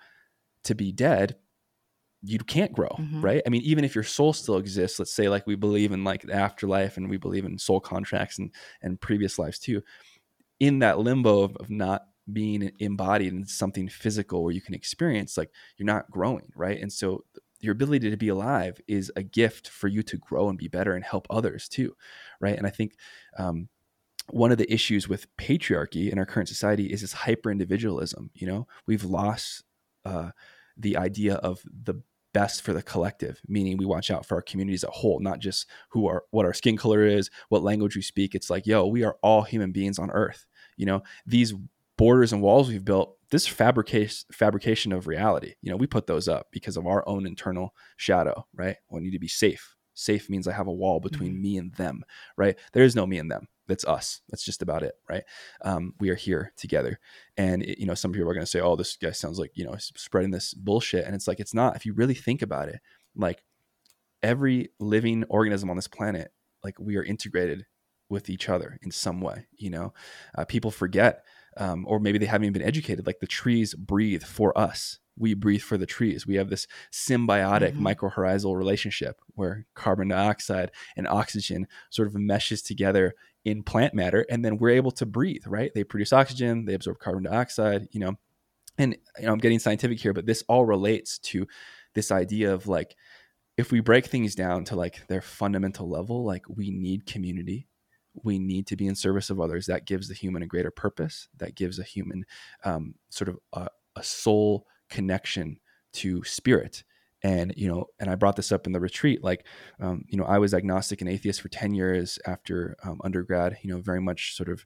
to be dead you can't grow mm-hmm. right? I mean even if your soul still exists let's say like we believe in like the afterlife and we believe in soul contracts and and previous lives too in that limbo of, of not being embodied in something physical where you can experience like you're not growing right? And so your ability to be alive is a gift for you to grow and be better and help others too right? And i think um, one of the issues with patriarchy in our current society is this hyper individualism you know? We've lost uh, the idea of the best for the collective meaning we watch out for our communities as a whole not just who are what our skin color is what language we speak. It's like yo we are all human beings on earth. You know these borders and walls we've built this fabrication fabrication of reality. You know we put those up because of our own internal shadow right? We need to be safe. Safe means i have a wall between mm-hmm. me and them right? There is no me and them that's us. That's just about it, right? Um, we are here together. And it, you know, some people are going to say, "Oh, this guy sounds like you know spreading this bullshit," and it's like it's not. If you really think about it, like every living organism on this planet, like we are integrated with each other in some way. You know, uh, people forget, um, or maybe they haven't even been educated. Like the trees breathe for us we breathe for the trees. We have this symbiotic mm-hmm. mycorrhizal relationship where carbon dioxide and oxygen sort of meshes together in plant matter and then we're able to breathe right? They produce oxygen they absorb carbon dioxide you know? And you know i'm getting scientific here but this all relates to this idea of like if we break things down to like their fundamental level like we need community. We need to be in service of others. That gives the human a greater purpose. That gives a human um, sort of a, a soul connection to spirit and you know and i brought this up in the retreat like um, you know i was agnostic and atheist for 10 years after um, undergrad you know very much sort of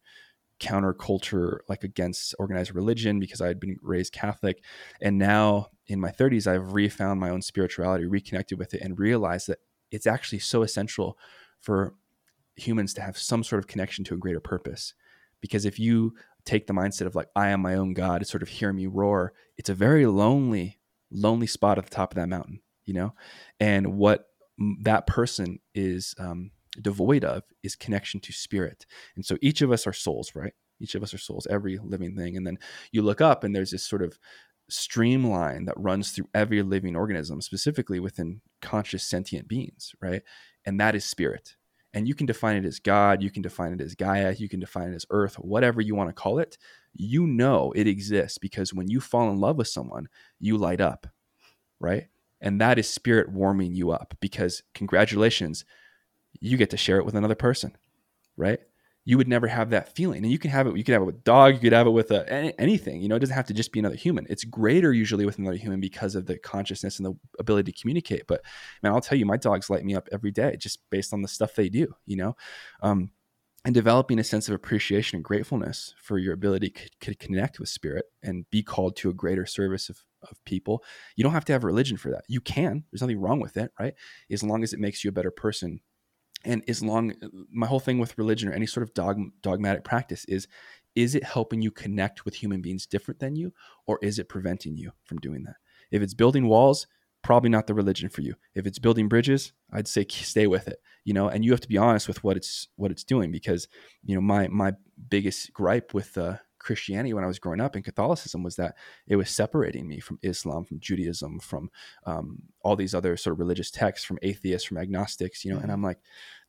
counterculture like against organized religion because i had been raised catholic. And now in my 30s i've refound my own spirituality reconnected with it and realized that it's actually so essential for humans to have some sort of connection to a greater purpose. Because if you take the mindset of like i am my own god sort of hear me roar it's a very lonely lonely spot at the top of that mountain, you know? And what that person is um, devoid of is connection to spirit. And so each of us are souls, right? Each of us are souls, every living thing. And then you look up and there's this sort of streamline that runs through every living organism, specifically within conscious sentient beings, right? And that is spirit. And you can define it as God, you can define it as Gaia, you can define it as Earth, whatever you want to call it you know it exists because when you fall in love with someone, you light up, right? And that is spirit warming you up because congratulations, you get to share it with another person, right? You would never have that feeling. And you can have it, you could have it with dog, you could have it with a, anything, you know, it doesn't have to just be another human. It's greater usually with another human because of the consciousness and the ability to communicate. But man, I'll tell you, my dogs light me up every day just based on the stuff they do, you know? Um, and developing a sense of appreciation and gratefulness for your ability to connect with spirit and be called to a greater service of, of people you don't have to have religion for that you can there's nothing wrong with it right as long as it makes you a better person and as long my whole thing with religion or any sort of dog, dogmatic practice is is it helping you connect with human beings different than you or is it preventing you from doing that if it's building walls probably not the religion for you. If it's building bridges, I'd say stay with it. You know, and you have to be honest with what it's what it's doing because you know my my biggest gripe with uh, Christianity when I was growing up in Catholicism was that it was separating me from Islam, from Judaism, from um, all these other sort of religious texts, from atheists, from agnostics. You know, and mm-hmm. I'm like,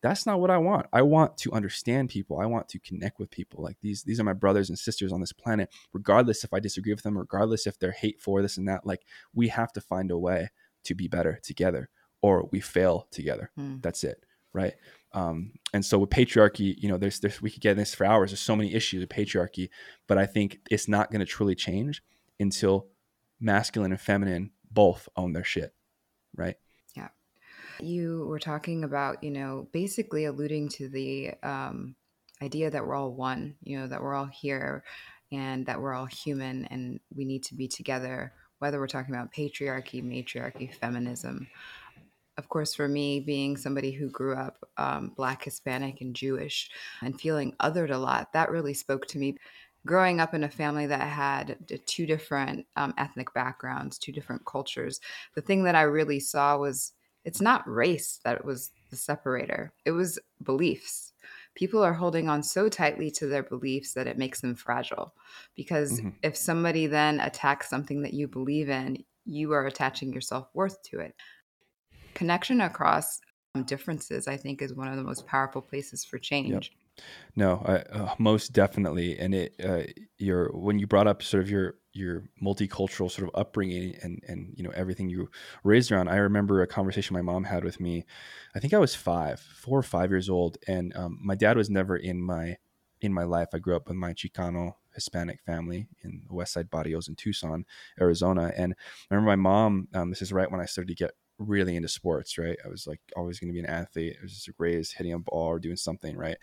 that's not what I want. I want to understand people. I want to connect with people. Like these these are my brothers and sisters on this planet, regardless if I disagree with them, regardless if they're hateful this and that. Like we have to find a way to be better together or we fail together. Mm. That's it. Right. Um, and so with patriarchy, you know, there's, there's, we could get this for hours. There's so many issues with patriarchy, but I think it's not going to truly change until masculine and feminine both own their shit. Right. Yeah. You were talking about, you know, basically alluding to the um, idea that we're all one, you know, that we're all here and that we're all human and we need to be together whether we're talking about patriarchy, matriarchy, feminism. Of course, for me, being somebody who grew up um, Black, Hispanic, and Jewish and feeling othered a lot, that really spoke to me. Growing up in a family that had two different um, ethnic backgrounds, two different cultures, the thing that I really saw was it's not race that was the separator, it was beliefs people are holding on so tightly to their beliefs that it makes them fragile. Because mm-hmm. if somebody then attacks something that you believe in, you are attaching your self worth to it. Connection across um, differences, I think, is one of the most powerful places for change. Yep. No, I, uh, most definitely. And it, uh, your when you brought up sort of your your multicultural sort of upbringing and and you know everything you raised around. I remember a conversation my mom had with me. I think I was five, four or five years old, and um, my dad was never in my in my life. I grew up with my Chicano Hispanic family in the West Side Barrios in Tucson, Arizona, and I remember my mom. Um, this is right when I started to get really into sports, right? I was like always going to be an athlete. I was just raised hitting a ball or doing something, right?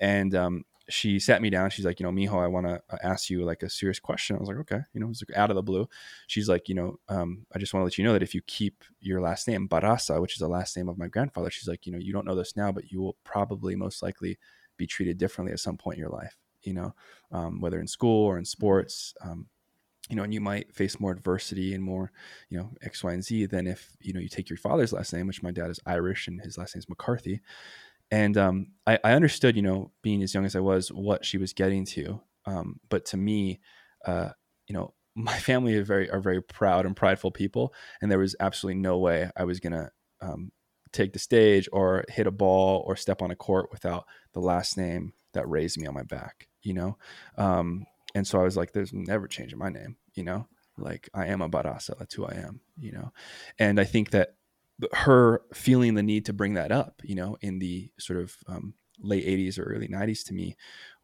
And um, she sat me down. She's like, you know, Mijo, I want to uh, ask you like a serious question. I was like, okay, you know, it was like out of the blue. She's like, you know, um, I just want to let you know that if you keep your last name Barraza, which is the last name of my grandfather, she's like, you know, you don't know this now, but you will probably most likely be treated differently at some point in your life. You know, um, whether in school or in sports. Um, you know, and you might face more adversity and more, you know, X, Y, and Z than if, you know, you take your father's last name, which my dad is Irish and his last name is McCarthy. And um, I, I, understood, you know, being as young as I was, what she was getting to. Um, but to me, uh, you know, my family are very are very proud and prideful people, and there was absolutely no way I was gonna um, take the stage or hit a ball or step on a court without the last name that raised me on my back. You know, um, and so I was like, there's never changing my name, you know, like I am a Barraza. That's who I am, you know? And I think that her feeling the need to bring that up, you know, in the sort of um, late 80s or early 90s to me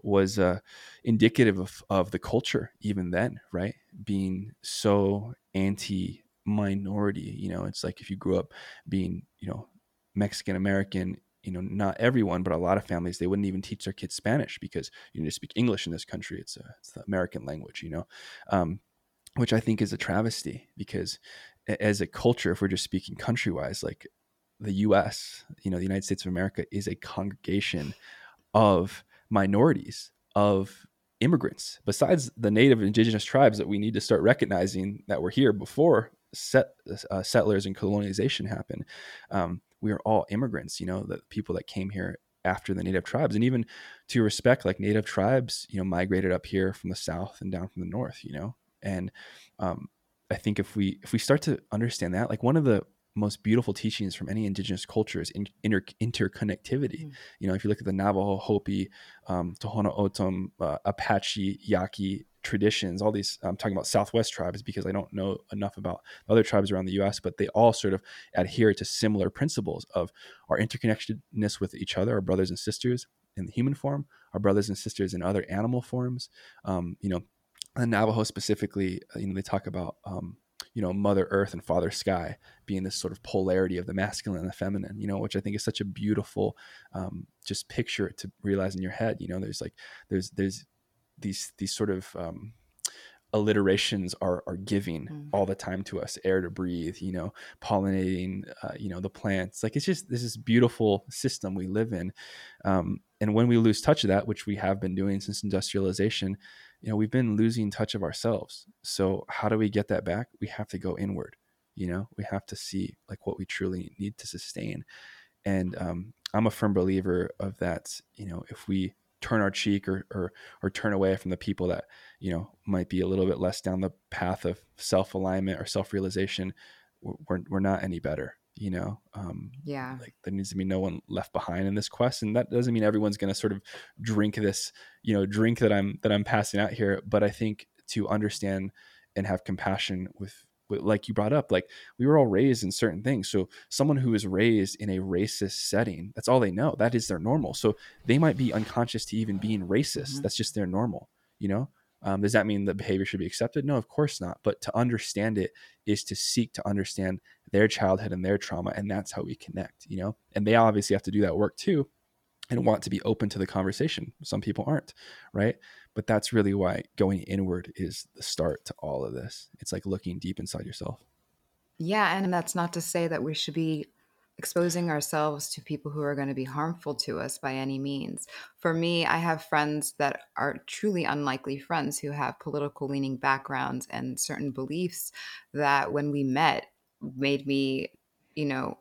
was uh, indicative of, of the culture even then, right? Being so anti minority, you know, it's like if you grew up being, you know, Mexican American you know not everyone but a lot of families they wouldn't even teach their kids spanish because you need to speak english in this country. It's a it's the american language you know um, which i think is a travesty because as a culture if we're just speaking country wise like the us you know the united states of america is a congregation of minorities of immigrants. Besides the native indigenous tribes that we need to start recognizing that were here before set, uh, settlers and colonization happened um, we are all immigrants, you know, the people that came here after the native tribes and even to respect like native tribes you know migrated up here from the south and down from the north you know and um, i think if we if we start to understand that like one of the most beautiful teachings from any indigenous culture is in, inter, interconnectivity. Mm. You know, if you look at the Navajo, Hopi, um, Tohono O'odham, uh, Apache, Yaqui traditions, all these, I'm talking about Southwest tribes because I don't know enough about other tribes around the US, but they all sort of adhere to similar principles of our interconnectedness with each other, our brothers and sisters in the human form, our brothers and sisters in other animal forms. Um, you know, the Navajo specifically, uh, you know, they talk about um, you know mother earth and father sky being this sort of polarity of the masculine and the feminine you know which i think is such a beautiful um, just picture to realize in your head you know there's like there's there's these these sort of um, alliterations are are giving mm. all the time to us air to breathe you know pollinating uh, you know the plants. Like it's just this is beautiful system we live in. Um, and when we lose touch of that which we have been doing since industrialization you know we've been losing touch of ourselves. So how do we get that back? We have to go inward you know? We have to see like what we truly need to sustain. And um, i'm a firm believer of that you know if we turn our cheek or, or or turn away from the people that you know might be a little bit less down the path of self alignment or self realization, we're we're not any better. You know, um, yeah. Like there needs to be no one left behind in this quest, and that doesn't mean everyone's going to sort of drink this, you know, drink that I'm that I'm passing out here. But I think to understand and have compassion with like you brought up like we were all raised in certain things so someone who is raised in a racist setting that's all they know that is their normal so they might be unconscious to even being racist mm-hmm. that's just their normal you know? Um, does that mean the behavior should be accepted? No of course not but to understand it is to seek to understand their childhood and their trauma and that's how we connect you know? And they obviously have to do that work too and want to be open to the conversation some people aren't right but that's really why going inward is the start to all of this. It's like looking deep inside yourself. Yeah. And that's not to say that we should be exposing ourselves to people who are going to be harmful to us by any means. For me, I have friends that are truly unlikely friends who have political leaning backgrounds and certain beliefs that when we met made me, you know,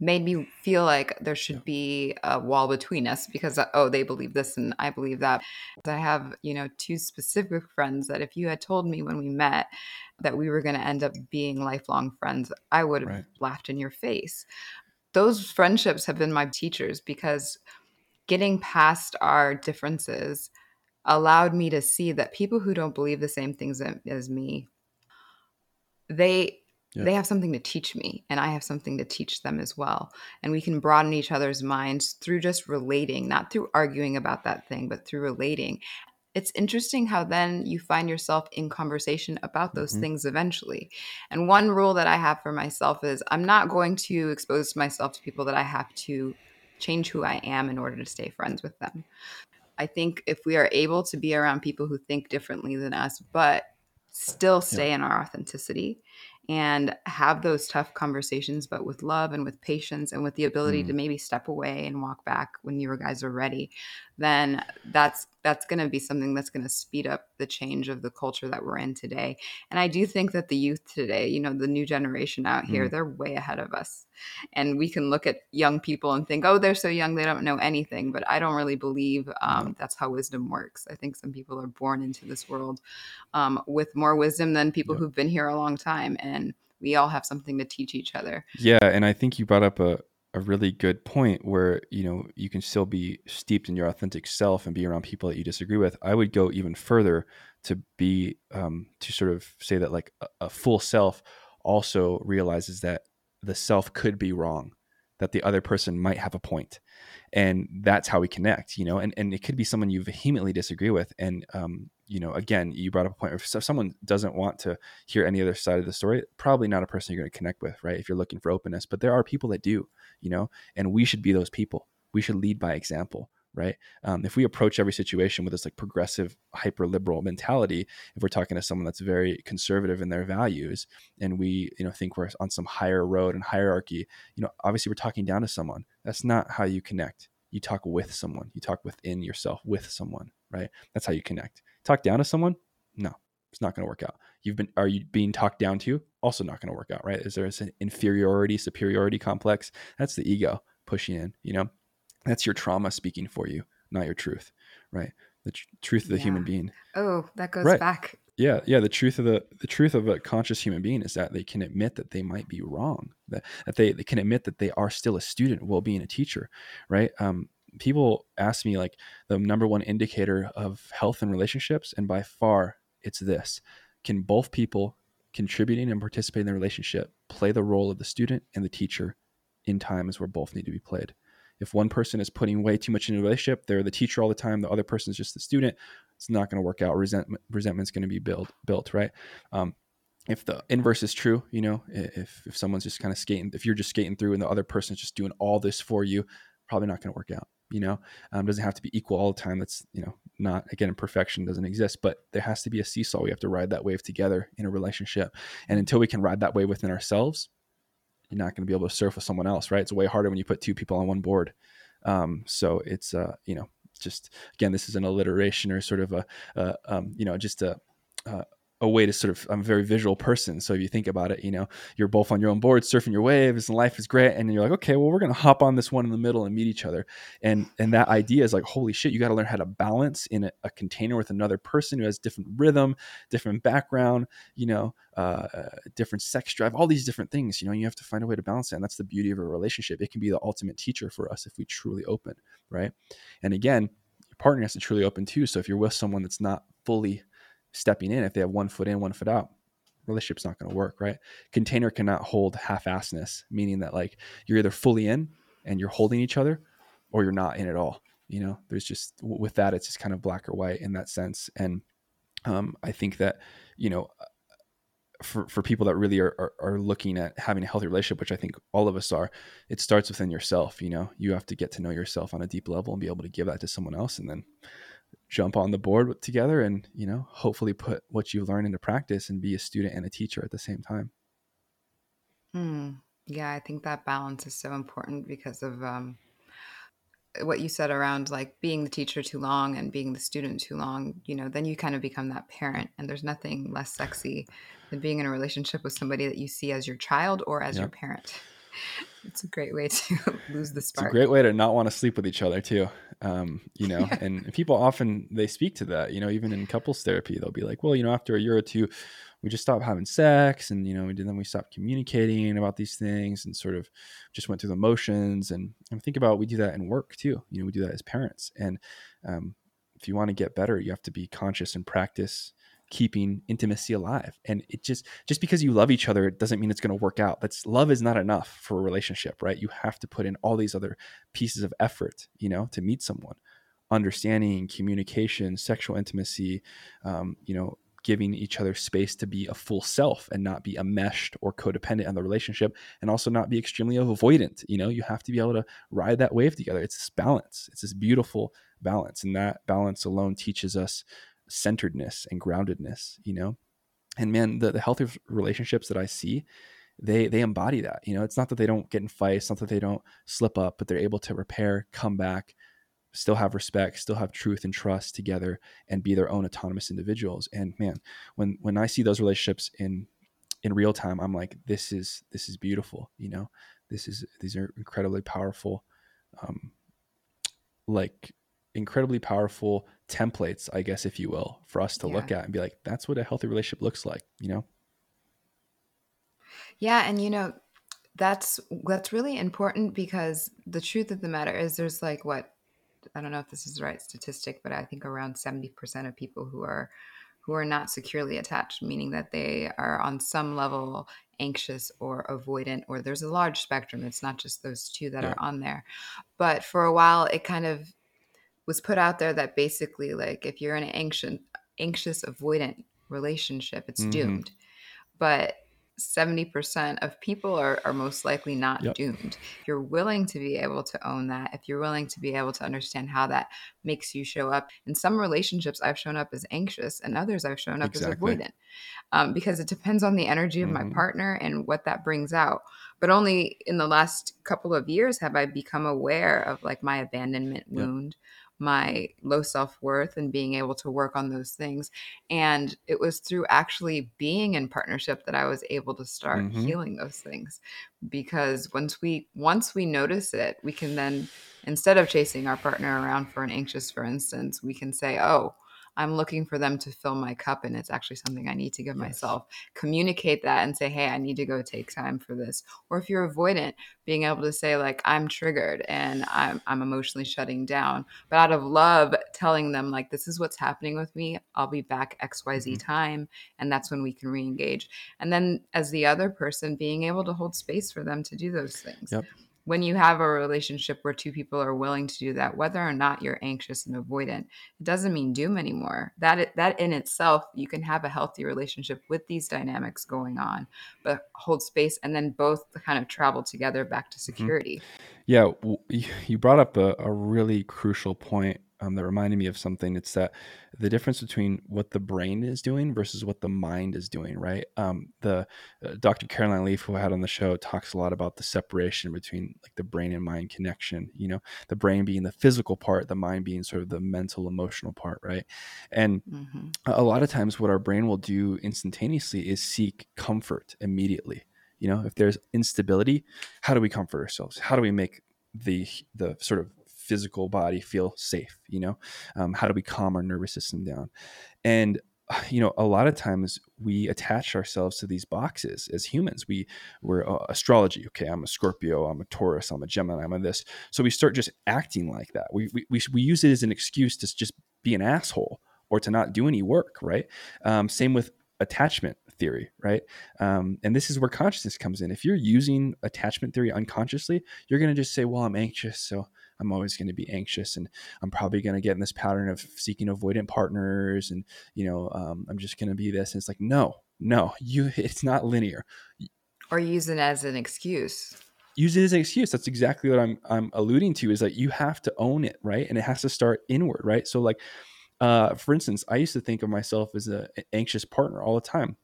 made me feel like there should be a wall between us because uh, oh they believe this and I believe that. I have, you know, two specific friends that if you had told me when we met that we were going to end up being lifelong friends, I would have right. laughed in your face. Those friendships have been my teachers because getting past our differences allowed me to see that people who don't believe the same things as me they yeah. They have something to teach me, and I have something to teach them as well. And we can broaden each other's minds through just relating, not through arguing about that thing, but through relating. It's interesting how then you find yourself in conversation about those mm-hmm. things eventually. And one rule that I have for myself is I'm not going to expose myself to people that I have to change who I am in order to stay friends with them. I think if we are able to be around people who think differently than us, but still stay yeah. in our authenticity and have those tough conversations, but with love and with patience and with the ability mm. to maybe step away and walk back when you guys are ready, then that's that's going to be something that's going to speed up the change of the culture that we're in today. And I do think that the youth today, you know, the new generation out here, mm. they're way ahead of us. And we can look at young people and think, oh, they're so young, they don't know anything. But I don't really believe um, that's how wisdom works. I think some people are born into this world um, with more wisdom than people yep. who've been here a long time. And we all have something to teach each other. Yeah. And I think you brought up a, a really good point where you know you can still be steeped in your authentic self and be around people that you disagree with. I would go even further to be um, to sort of say that like a, a full self also realizes that the self could be wrong that the other person might have a point and that's how we connect you know? And, and it could be someone you vehemently disagree with and um, you know again, you brought up a point if someone doesn't want to hear any other side of the story probably not a person you're going to connect with right if you're looking for openness but there are people that do you know and we should be those people. We should lead by example right? Um, if we approach every situation with this like progressive hyper liberal mentality if we're talking to someone that's very conservative in their values and we you know think we're on some higher road and hierarchy you know obviously we're talking down to someone. That's not how you connect. You talk with someone. You talk within yourself with someone right? That's how you connect talk down to someone? No it's not going to work out. You've been are you being talked down to? Also not going to work out right? Is there an inferiority superiority complex? That's the ego pushing in you know? That's your trauma speaking for you not your truth right? The tr- truth of the yeah. human being. Oh that goes right. back. Yeah yeah the truth of the the truth of a conscious human being is that they can admit that they might be wrong that, that they, they can admit that they are still a student while being a teacher right? Um people ask me like the number one indicator of health and relationships and by far it's this can both people contributing and participating in the relationship play the role of the student and the teacher in times where both need to be played if one person is putting way too much into a relationship, they're the teacher all the time, the other person is just the student, it's not going to work out. Resentment resentment's going to be built built, right? Um, if the inverse is true, you know, if if someone's just kind of skating, if you're just skating through and the other person's just doing all this for you, probably not going to work out. You know, um, doesn't have to be equal all the time. That's you know not again perfection doesn't exist, but there has to be a seesaw. We have to ride that wave together in a relationship, and until we can ride that wave within ourselves, you're not going to be able to surf with someone else, right? It's way harder when you put two people on one board. Um, so it's uh, you know just again this is an alliteration or sort of a, uh, um, you know just a, uh, a way to sort of I'm a very visual person. So if you think about it, you know, you're both on your own board surfing your waves and life is great. And you're like, okay, well, we're gonna hop on this one in the middle and meet each other. And and that idea is like, holy shit, you gotta learn how to balance in a, a container with another person who has different rhythm, different background, you know, uh, different sex drive, all these different things, you know, you have to find a way to balance it. And that's the beauty of a relationship. It can be the ultimate teacher for us if we truly open, right? And again, your partner has to truly open too. So if you're with someone that's not fully stepping in if they have one foot in, one foot out. Relationship's not going to work, right? Container cannot hold half-assness, meaning that like you're either fully in and you're holding each other, or you're not in at all. You know, there's just with that, it's just kind of black or white in that sense. And um, I think that you know, for for people that really are, are, are looking at having a healthy relationship, which I think all of us are, it starts within yourself. You know, you have to get to know yourself on a deep level and be able to give that to someone else, and then jump on the board together and you know hopefully put what you learn into practice and be a student and a teacher at the same time Hmm. yeah i think that balance is so important because of um, what you said around like being the teacher too long and being the student too long you know then you kind of become that parent and there's nothing less sexy than being in a relationship with somebody that you see as your child or as yep. your parent it's a great way to lose the spark. It's a great way to not want to sleep with each other too. Um, you know, yeah. and people often they speak to that. You know, even in couples therapy, they'll be like, "Well, you know, after a year or two, we just stopped having sex, and you know, we did, then we stopped communicating about these things, and sort of just went through the motions." And, and think about we do that in work too. You know, we do that as parents, and um, if you want to get better, you have to be conscious and practice keeping intimacy alive. And it just just because you love each other it doesn't mean it's going to work out. That's love is not enough for a relationship right? You have to put in all these other pieces of effort you know to meet someone. Understanding communication sexual intimacy um, you know giving each other space to be a full self and not be enmeshed or codependent on the relationship and also not be extremely avoidant you know? You have to be able to ride that wave together. It's this balance. It's this beautiful balance. And that balance alone teaches us centeredness and groundedness, you know? And man, the, the healthy relationships that I see, they they embody that. You know, it's not that they don't get in fights, not that they don't slip up, but they're able to repair, come back, still have respect, still have truth and trust together, and be their own autonomous individuals. And man, when when I see those relationships in in real time, I'm like, this is this is beautiful. You know, this is these are incredibly powerful, um, like incredibly powerful templates, I guess, if you will, for us to yeah. look at and be like, that's what a healthy relationship looks like, you know? Yeah. And, you know, that's that's really important because the truth of the matter is there's like what I don't know if this is the right statistic, but I think around 70% of people who are who are not securely attached, meaning that they are on some level anxious or avoidant, or there's a large spectrum. It's not just those two that yeah. are on there. But for a while, it kind of was put out there that basically like if you're in an anxious anxious avoidant relationship it's mm-hmm. doomed but 70% of people are, are most likely not yep. doomed. If you're willing to be able to own that, if you're willing to be able to understand how that makes you show up. In some relationships, I've shown up as anxious, and others I've shown up exactly. as avoidant um, because it depends on the energy of mm-hmm. my partner and what that brings out. But only in the last couple of years have I become aware of like my abandonment yep. wound my low self worth and being able to work on those things. And it was through actually being in partnership that I was able to start mm-hmm. healing those things. Because once we once we notice it, we can then instead of chasing our partner around for an anxious, for instance, we can say, "Oh, I'm looking for them to fill my cup and it's actually something I need to give yes. myself. Communicate that and say, hey, I need to go take time for this. Or if you're avoidant, being able to say, like, I'm triggered and I'm, I'm emotionally shutting down. But out of love, telling them, like, this is what's happening with me. I'll be back XYZ mm-hmm. time. And that's when we can re engage. And then as the other person, being able to hold space for them to do those things. Yep when you have a relationship where two people are willing to do that whether or not you're anxious and avoidant it doesn't mean doom anymore that that in itself you can have a healthy relationship with these dynamics going on but hold space and then both kind of travel together back to mm-hmm. security mm-hmm. yeah you brought up a, a really crucial point um, that reminded me of something. It's that the difference between what the brain is doing versus what the mind is doing, right? Um, the uh, Dr. Caroline Leaf, who I had on the show, talks a lot about the separation between like the brain and mind connection. You know, the brain being the physical part, the mind being sort of the mental, emotional part, right? And mm-hmm. a lot of times, what our brain will do instantaneously is seek comfort immediately. You know, if there's instability, how do we comfort ourselves? How do we make the the sort of physical body feel safe you know? Um, how do we calm our nervous system down? And you know a lot of times we attach ourselves to these boxes as humans. We we're uh, astrology okay i'm a scorpio i'm a taurus i'm a gemini i'm a this. So we start just acting like that. We we, we, we use it as an excuse to just be an asshole or to not do any work right? Um, same with attachment theory, right? Um, and this is where consciousness comes in. If you're using attachment theory unconsciously, you're going to just say, "Well, I'm anxious, so I'm always going to be anxious and I'm probably going to get in this pattern of seeking avoidant partners and you know um, I'm just going to be this and it's like no no you it's not linear. Or use it as an excuse. Use it as an excuse. That's exactly what I'm I'm alluding to is that you have to own it right? And it has to start inward right? So like uh, for instance I used to think of myself as an anxious partner all the time.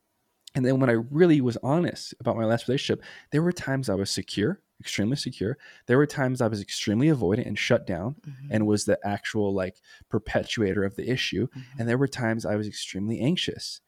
And then when I really was honest about my last relationship, there were times I was secure extremely secure. There were times I was extremely avoidant and shut down mm-hmm. and was the actual like perpetuator of the issue. Mm-hmm. And there were times I was extremely anxious,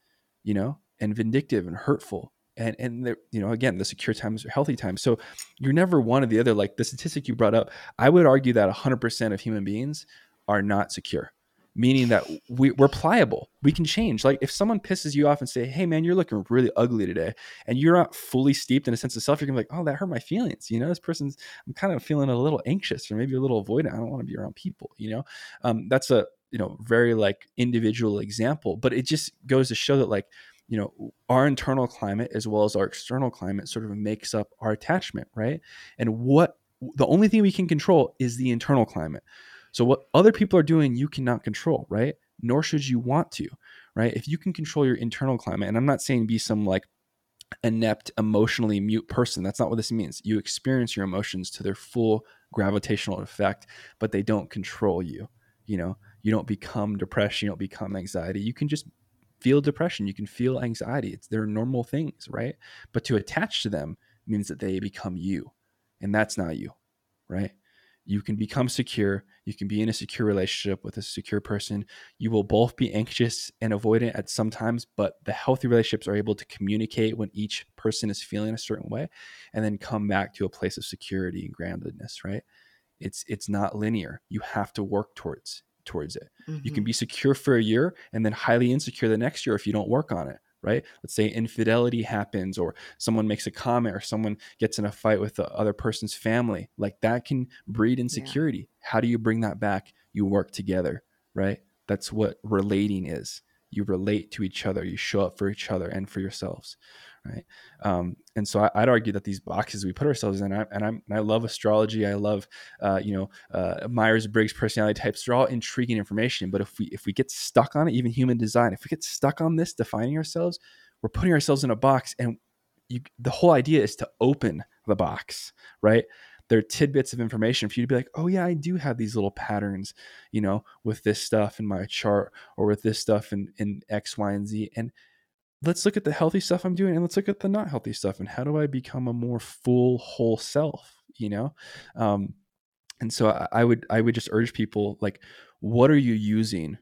you know, and vindictive and hurtful. And and there, you know, again, the secure times are healthy times. So you're never one or the other. Like the statistic you brought up, I would argue that 100% of human beings are not secure meaning that we, we're pliable. We can change. Like if someone pisses you off and say, "Hey, man, you're looking really ugly today," and you're not fully steeped in a sense of self, you're gonna be like, "Oh, that hurt my feelings." You know, this person's I'm kind of feeling a little anxious or maybe a little avoidant. I don't want to be around people. You know, um, that's a you know very like individual example, but it just goes to show that like you know our internal climate as well as our external climate sort of makes up our attachment, right? And what the only thing we can control is the internal climate. So what other people are doing, you cannot control, right? Nor should you want to, right? If you can control your internal climate, and I'm not saying be some like inept, emotionally mute person. That's not what this means. You experience your emotions to their full gravitational effect, but they don't control you. You know, you don't become depression, you don't become anxiety. You can just feel depression, you can feel anxiety. It's they're normal things, right? But to attach to them means that they become you. And that's not you, right? You can become secure. You can be in a secure relationship with a secure person. You will both be anxious and avoidant at some times, but the healthy relationships are able to communicate when each person is feeling a certain way and then come back to a place of security and groundedness, right? It's it's not linear. You have to work towards towards it. Mm-hmm. You can mm-hmm. be secure for a year and then highly insecure the next year if you don't work on it right? Let's say infidelity happens or someone makes a comment or someone gets in a fight with the other person's family. Like that can breed insecurity. Yeah. How do you bring that back? You work together, right? That's what relating is. You relate to each other, you show up for each other and for yourselves, right? Um, and so I, would argue that these boxes we put ourselves in, I, and, I'm, and I love astrology, I love uh, you know uh, Myers Briggs personality types. They're all intriguing information, but if we if we get stuck on it, even human design, if we get stuck on this defining ourselves, we're putting ourselves in a box, and you, the whole idea is to open the box, right? There are tidbits of information for you to be like, oh yeah, I do have these little patterns, you know, with this stuff in my chart or with this stuff in in X, Y, and Z, and let's look at the healthy stuff I'm doing and let's look at the not healthy stuff and how do I become a more full whole self, you know? Um, and so I, I would I would just urge people like what are you using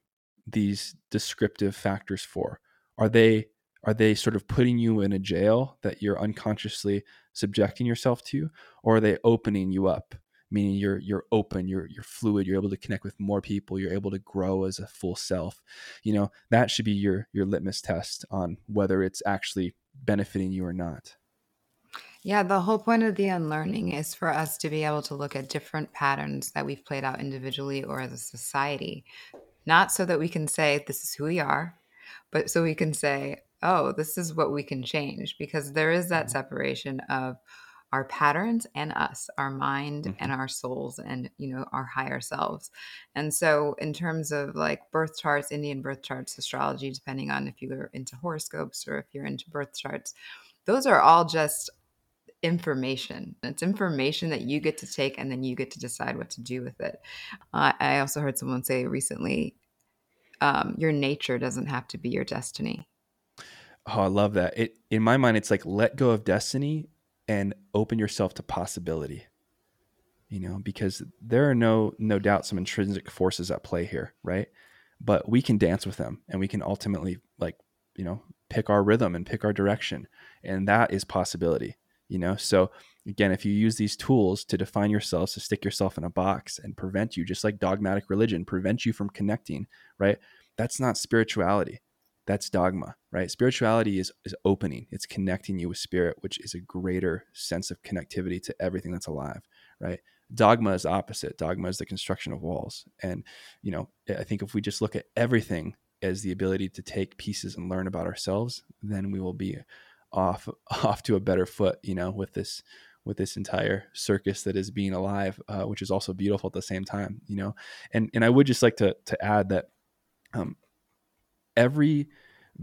these descriptive factors for? Are they are they sort of putting you in a jail that you're unconsciously subjecting yourself to or are they opening you up meaning you're you're open you're you're fluid you're able to connect with more people you're able to grow as a full self you know that should be your your litmus test on whether it's actually benefiting you or not yeah, the whole point of the unlearning is for us to be able to look at different patterns that we've played out individually or as a society, not so that we can say, this is who we are, but so we can say, oh, this is what we can change. Because there is that mm-hmm. separation of, our patterns and us, our mind Mhm. and our souls and, you know, our higher selves. And so in terms of like birth charts, Indian birth charts, astrology, depending on if you're into horoscopes or if you're into birth charts, those are all just information. It's information that you get to take and then you get to decide what to do with it. Uh, I also heard someone say recently, um, your nature doesn't have to be your destiny. Oh, I love that. It in my mind, it's like let go of destiny and open yourself to possibility. You know, because there are no no doubt some intrinsic forces at play here, right? But we can dance with them and we can ultimately like, you know, pick our rhythm and pick our direction. And that is possibility, you know? So again, if you use these tools to define yourselves, to stick yourself in a box and prevent you, just like dogmatic religion, prevent you from connecting, right? That's not spirituality that's dogma right? Spirituality is is opening. It's connecting you with spirit which is a greater sense of connectivity to everything that's alive right? Dogma is opposite. Dogma is the construction of walls. And you know i think if we just look at everything as the ability to take pieces and learn about ourselves then we will be off off to a better foot you know with this with this entire circus that is being alive uh, which is also beautiful at the same time you know? And and i would just like to to add that um, every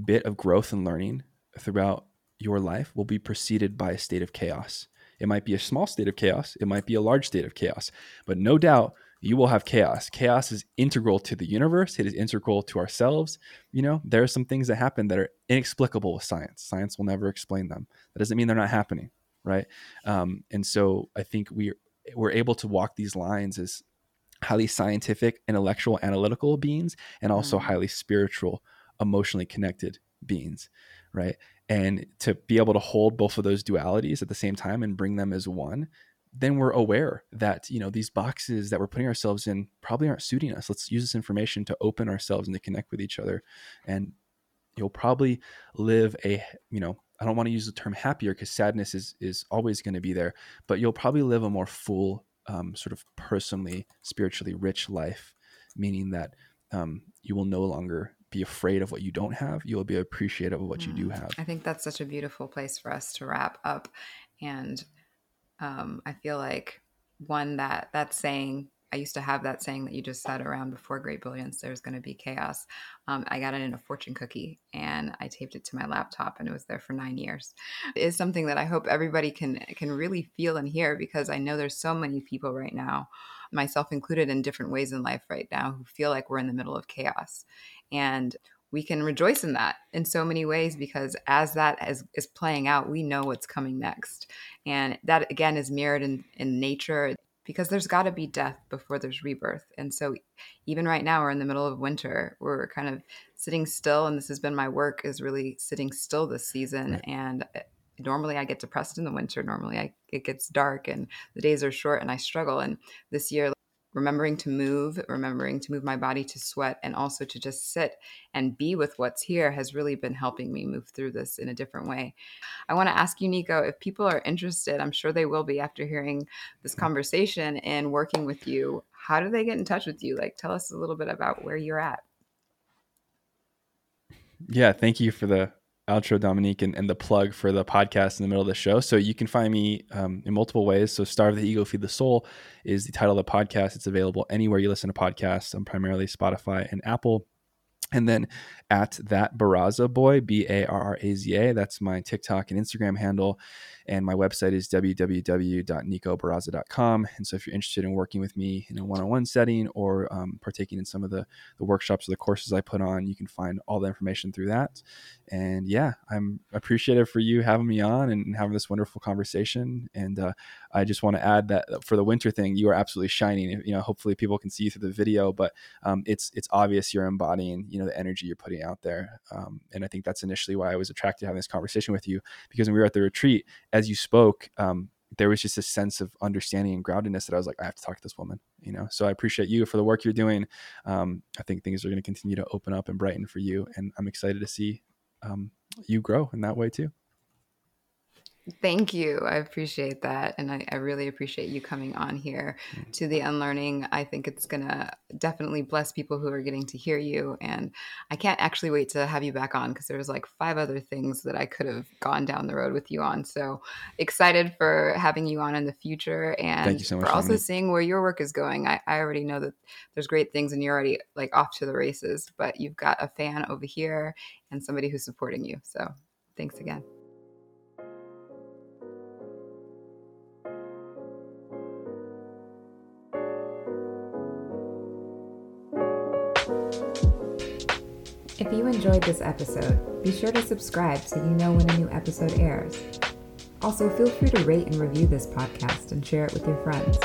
bit of growth and learning throughout your life will be preceded by a state of chaos. It might be a small state of chaos, it might be a large state of chaos, but no doubt you will have chaos. Chaos is integral to the universe, it is integral to ourselves. You know, there are some things that happen that are inexplicable with science. Science will never explain them. That doesn't mean they're not happening, right? Um, and so I think we we're able to walk these lines as highly scientific, intellectual, analytical beings, and also mm. highly spiritual, emotionally connected beings, right? And to be able to hold both of those dualities at the same time and bring them as one, then we're aware that you know these boxes that we're putting ourselves in probably aren't suiting us. Let's use this information to open ourselves and to connect with each other, and you'll probably live a you know I don't want to use the term happier because sadness is is always going to be there, but you'll probably live a more full, um, sort of personally, spiritually rich life, meaning that um, you will no longer be afraid of what you don't have. You will be appreciative of what mm. you do mm. have. I think that's such a beautiful place for us to wrap up. And um, I feel like one that that saying I used to have that saying that you just said around before great brilliance, there's going to be chaos. Um, I got it in a fortune cookie and I taped it to my laptop and it was there for nine years. It is something that I hope everybody can can really feel and hear because I know there's so many people right now, myself included, in different ways in life right now who feel like we're in the middle of chaos. And we can rejoice in that in so many ways because as that is, is playing out, we know what's coming next. And that again is mirrored in, in nature because there's got to be death before there's rebirth. And so even right now we're in the middle of winter. We're kind of sitting still and this has been my work is really sitting still this season right. and eh, normally I get depressed in the winter. Normally I, it gets dark and the days are short and I struggle. And this year remembering to move, remembering to move my body to sweat, and also to just sit and be with what's here has really been helping me move through this in a different way. I want to ask you, Nico, if people are interested, I'm sure they will be after hearing this mm-hmm. conversation and working with you, how do they get in touch with you? Like, tell us a little bit about where you're at. Yeah, thank you for the outro, Dominique, and, and the plug for the podcast in the middle of the show. So you can find me um, in multiple ways. So Starve the Ego, Feed the Soul is the title of the podcast. It's available anywhere you listen to podcasts. I'm primarily Spotify and Apple. And then at that Barraza boy, B A R R A Z A, that's my TikTok and Instagram handle. And my website is www.nicobarraza.com. And so if you're interested in working with me in a one on one setting or um, partaking in some of the, the workshops or the courses I put on, you can find all the information through that. And yeah, I'm appreciative for you having me on and having this wonderful conversation. And uh, I just want to add that for the winter thing, you are absolutely shining. You know, hopefully people can see you through the video, but um, it's it's obvious you're embodying you know the energy you're putting out there. Um, and I think that's initially why I was attracted to having this conversation with you because when we were at the retreat, as you spoke, um, there was just a sense of understanding and groundedness that I was like, I have to talk to this woman, you know? So I appreciate you for the work you're doing. Um, I think things are going to continue to open up and brighten for you. And I'm excited to see um, you grow in that way too. Thank you. I appreciate that. And I, I, really appreciate you coming on here mm. to the unlearning. I think it's going to definitely bless people who are getting to hear you. And I can't actually wait to have you back on because there's like five other things that I could have gone down the road with you on. So excited for having you on in the future and Thank you so much for also seeing where your work is going. I, I already know that there's great things and you're already like off to the races, but you've got a fan over here and somebody who's supporting you. So thanks again. If you enjoyed this episode, be sure to subscribe so you know when a new episode airs. Also, feel free to rate and review this podcast and share it with your friends.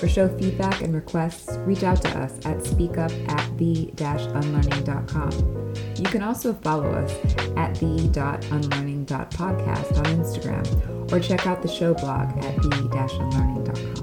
For show feedback and requests, reach out to us at speakup at the-unlearning.com. You can also follow us at the.unlearning.podcast on Instagram or check out the show blog at the-unlearning.com.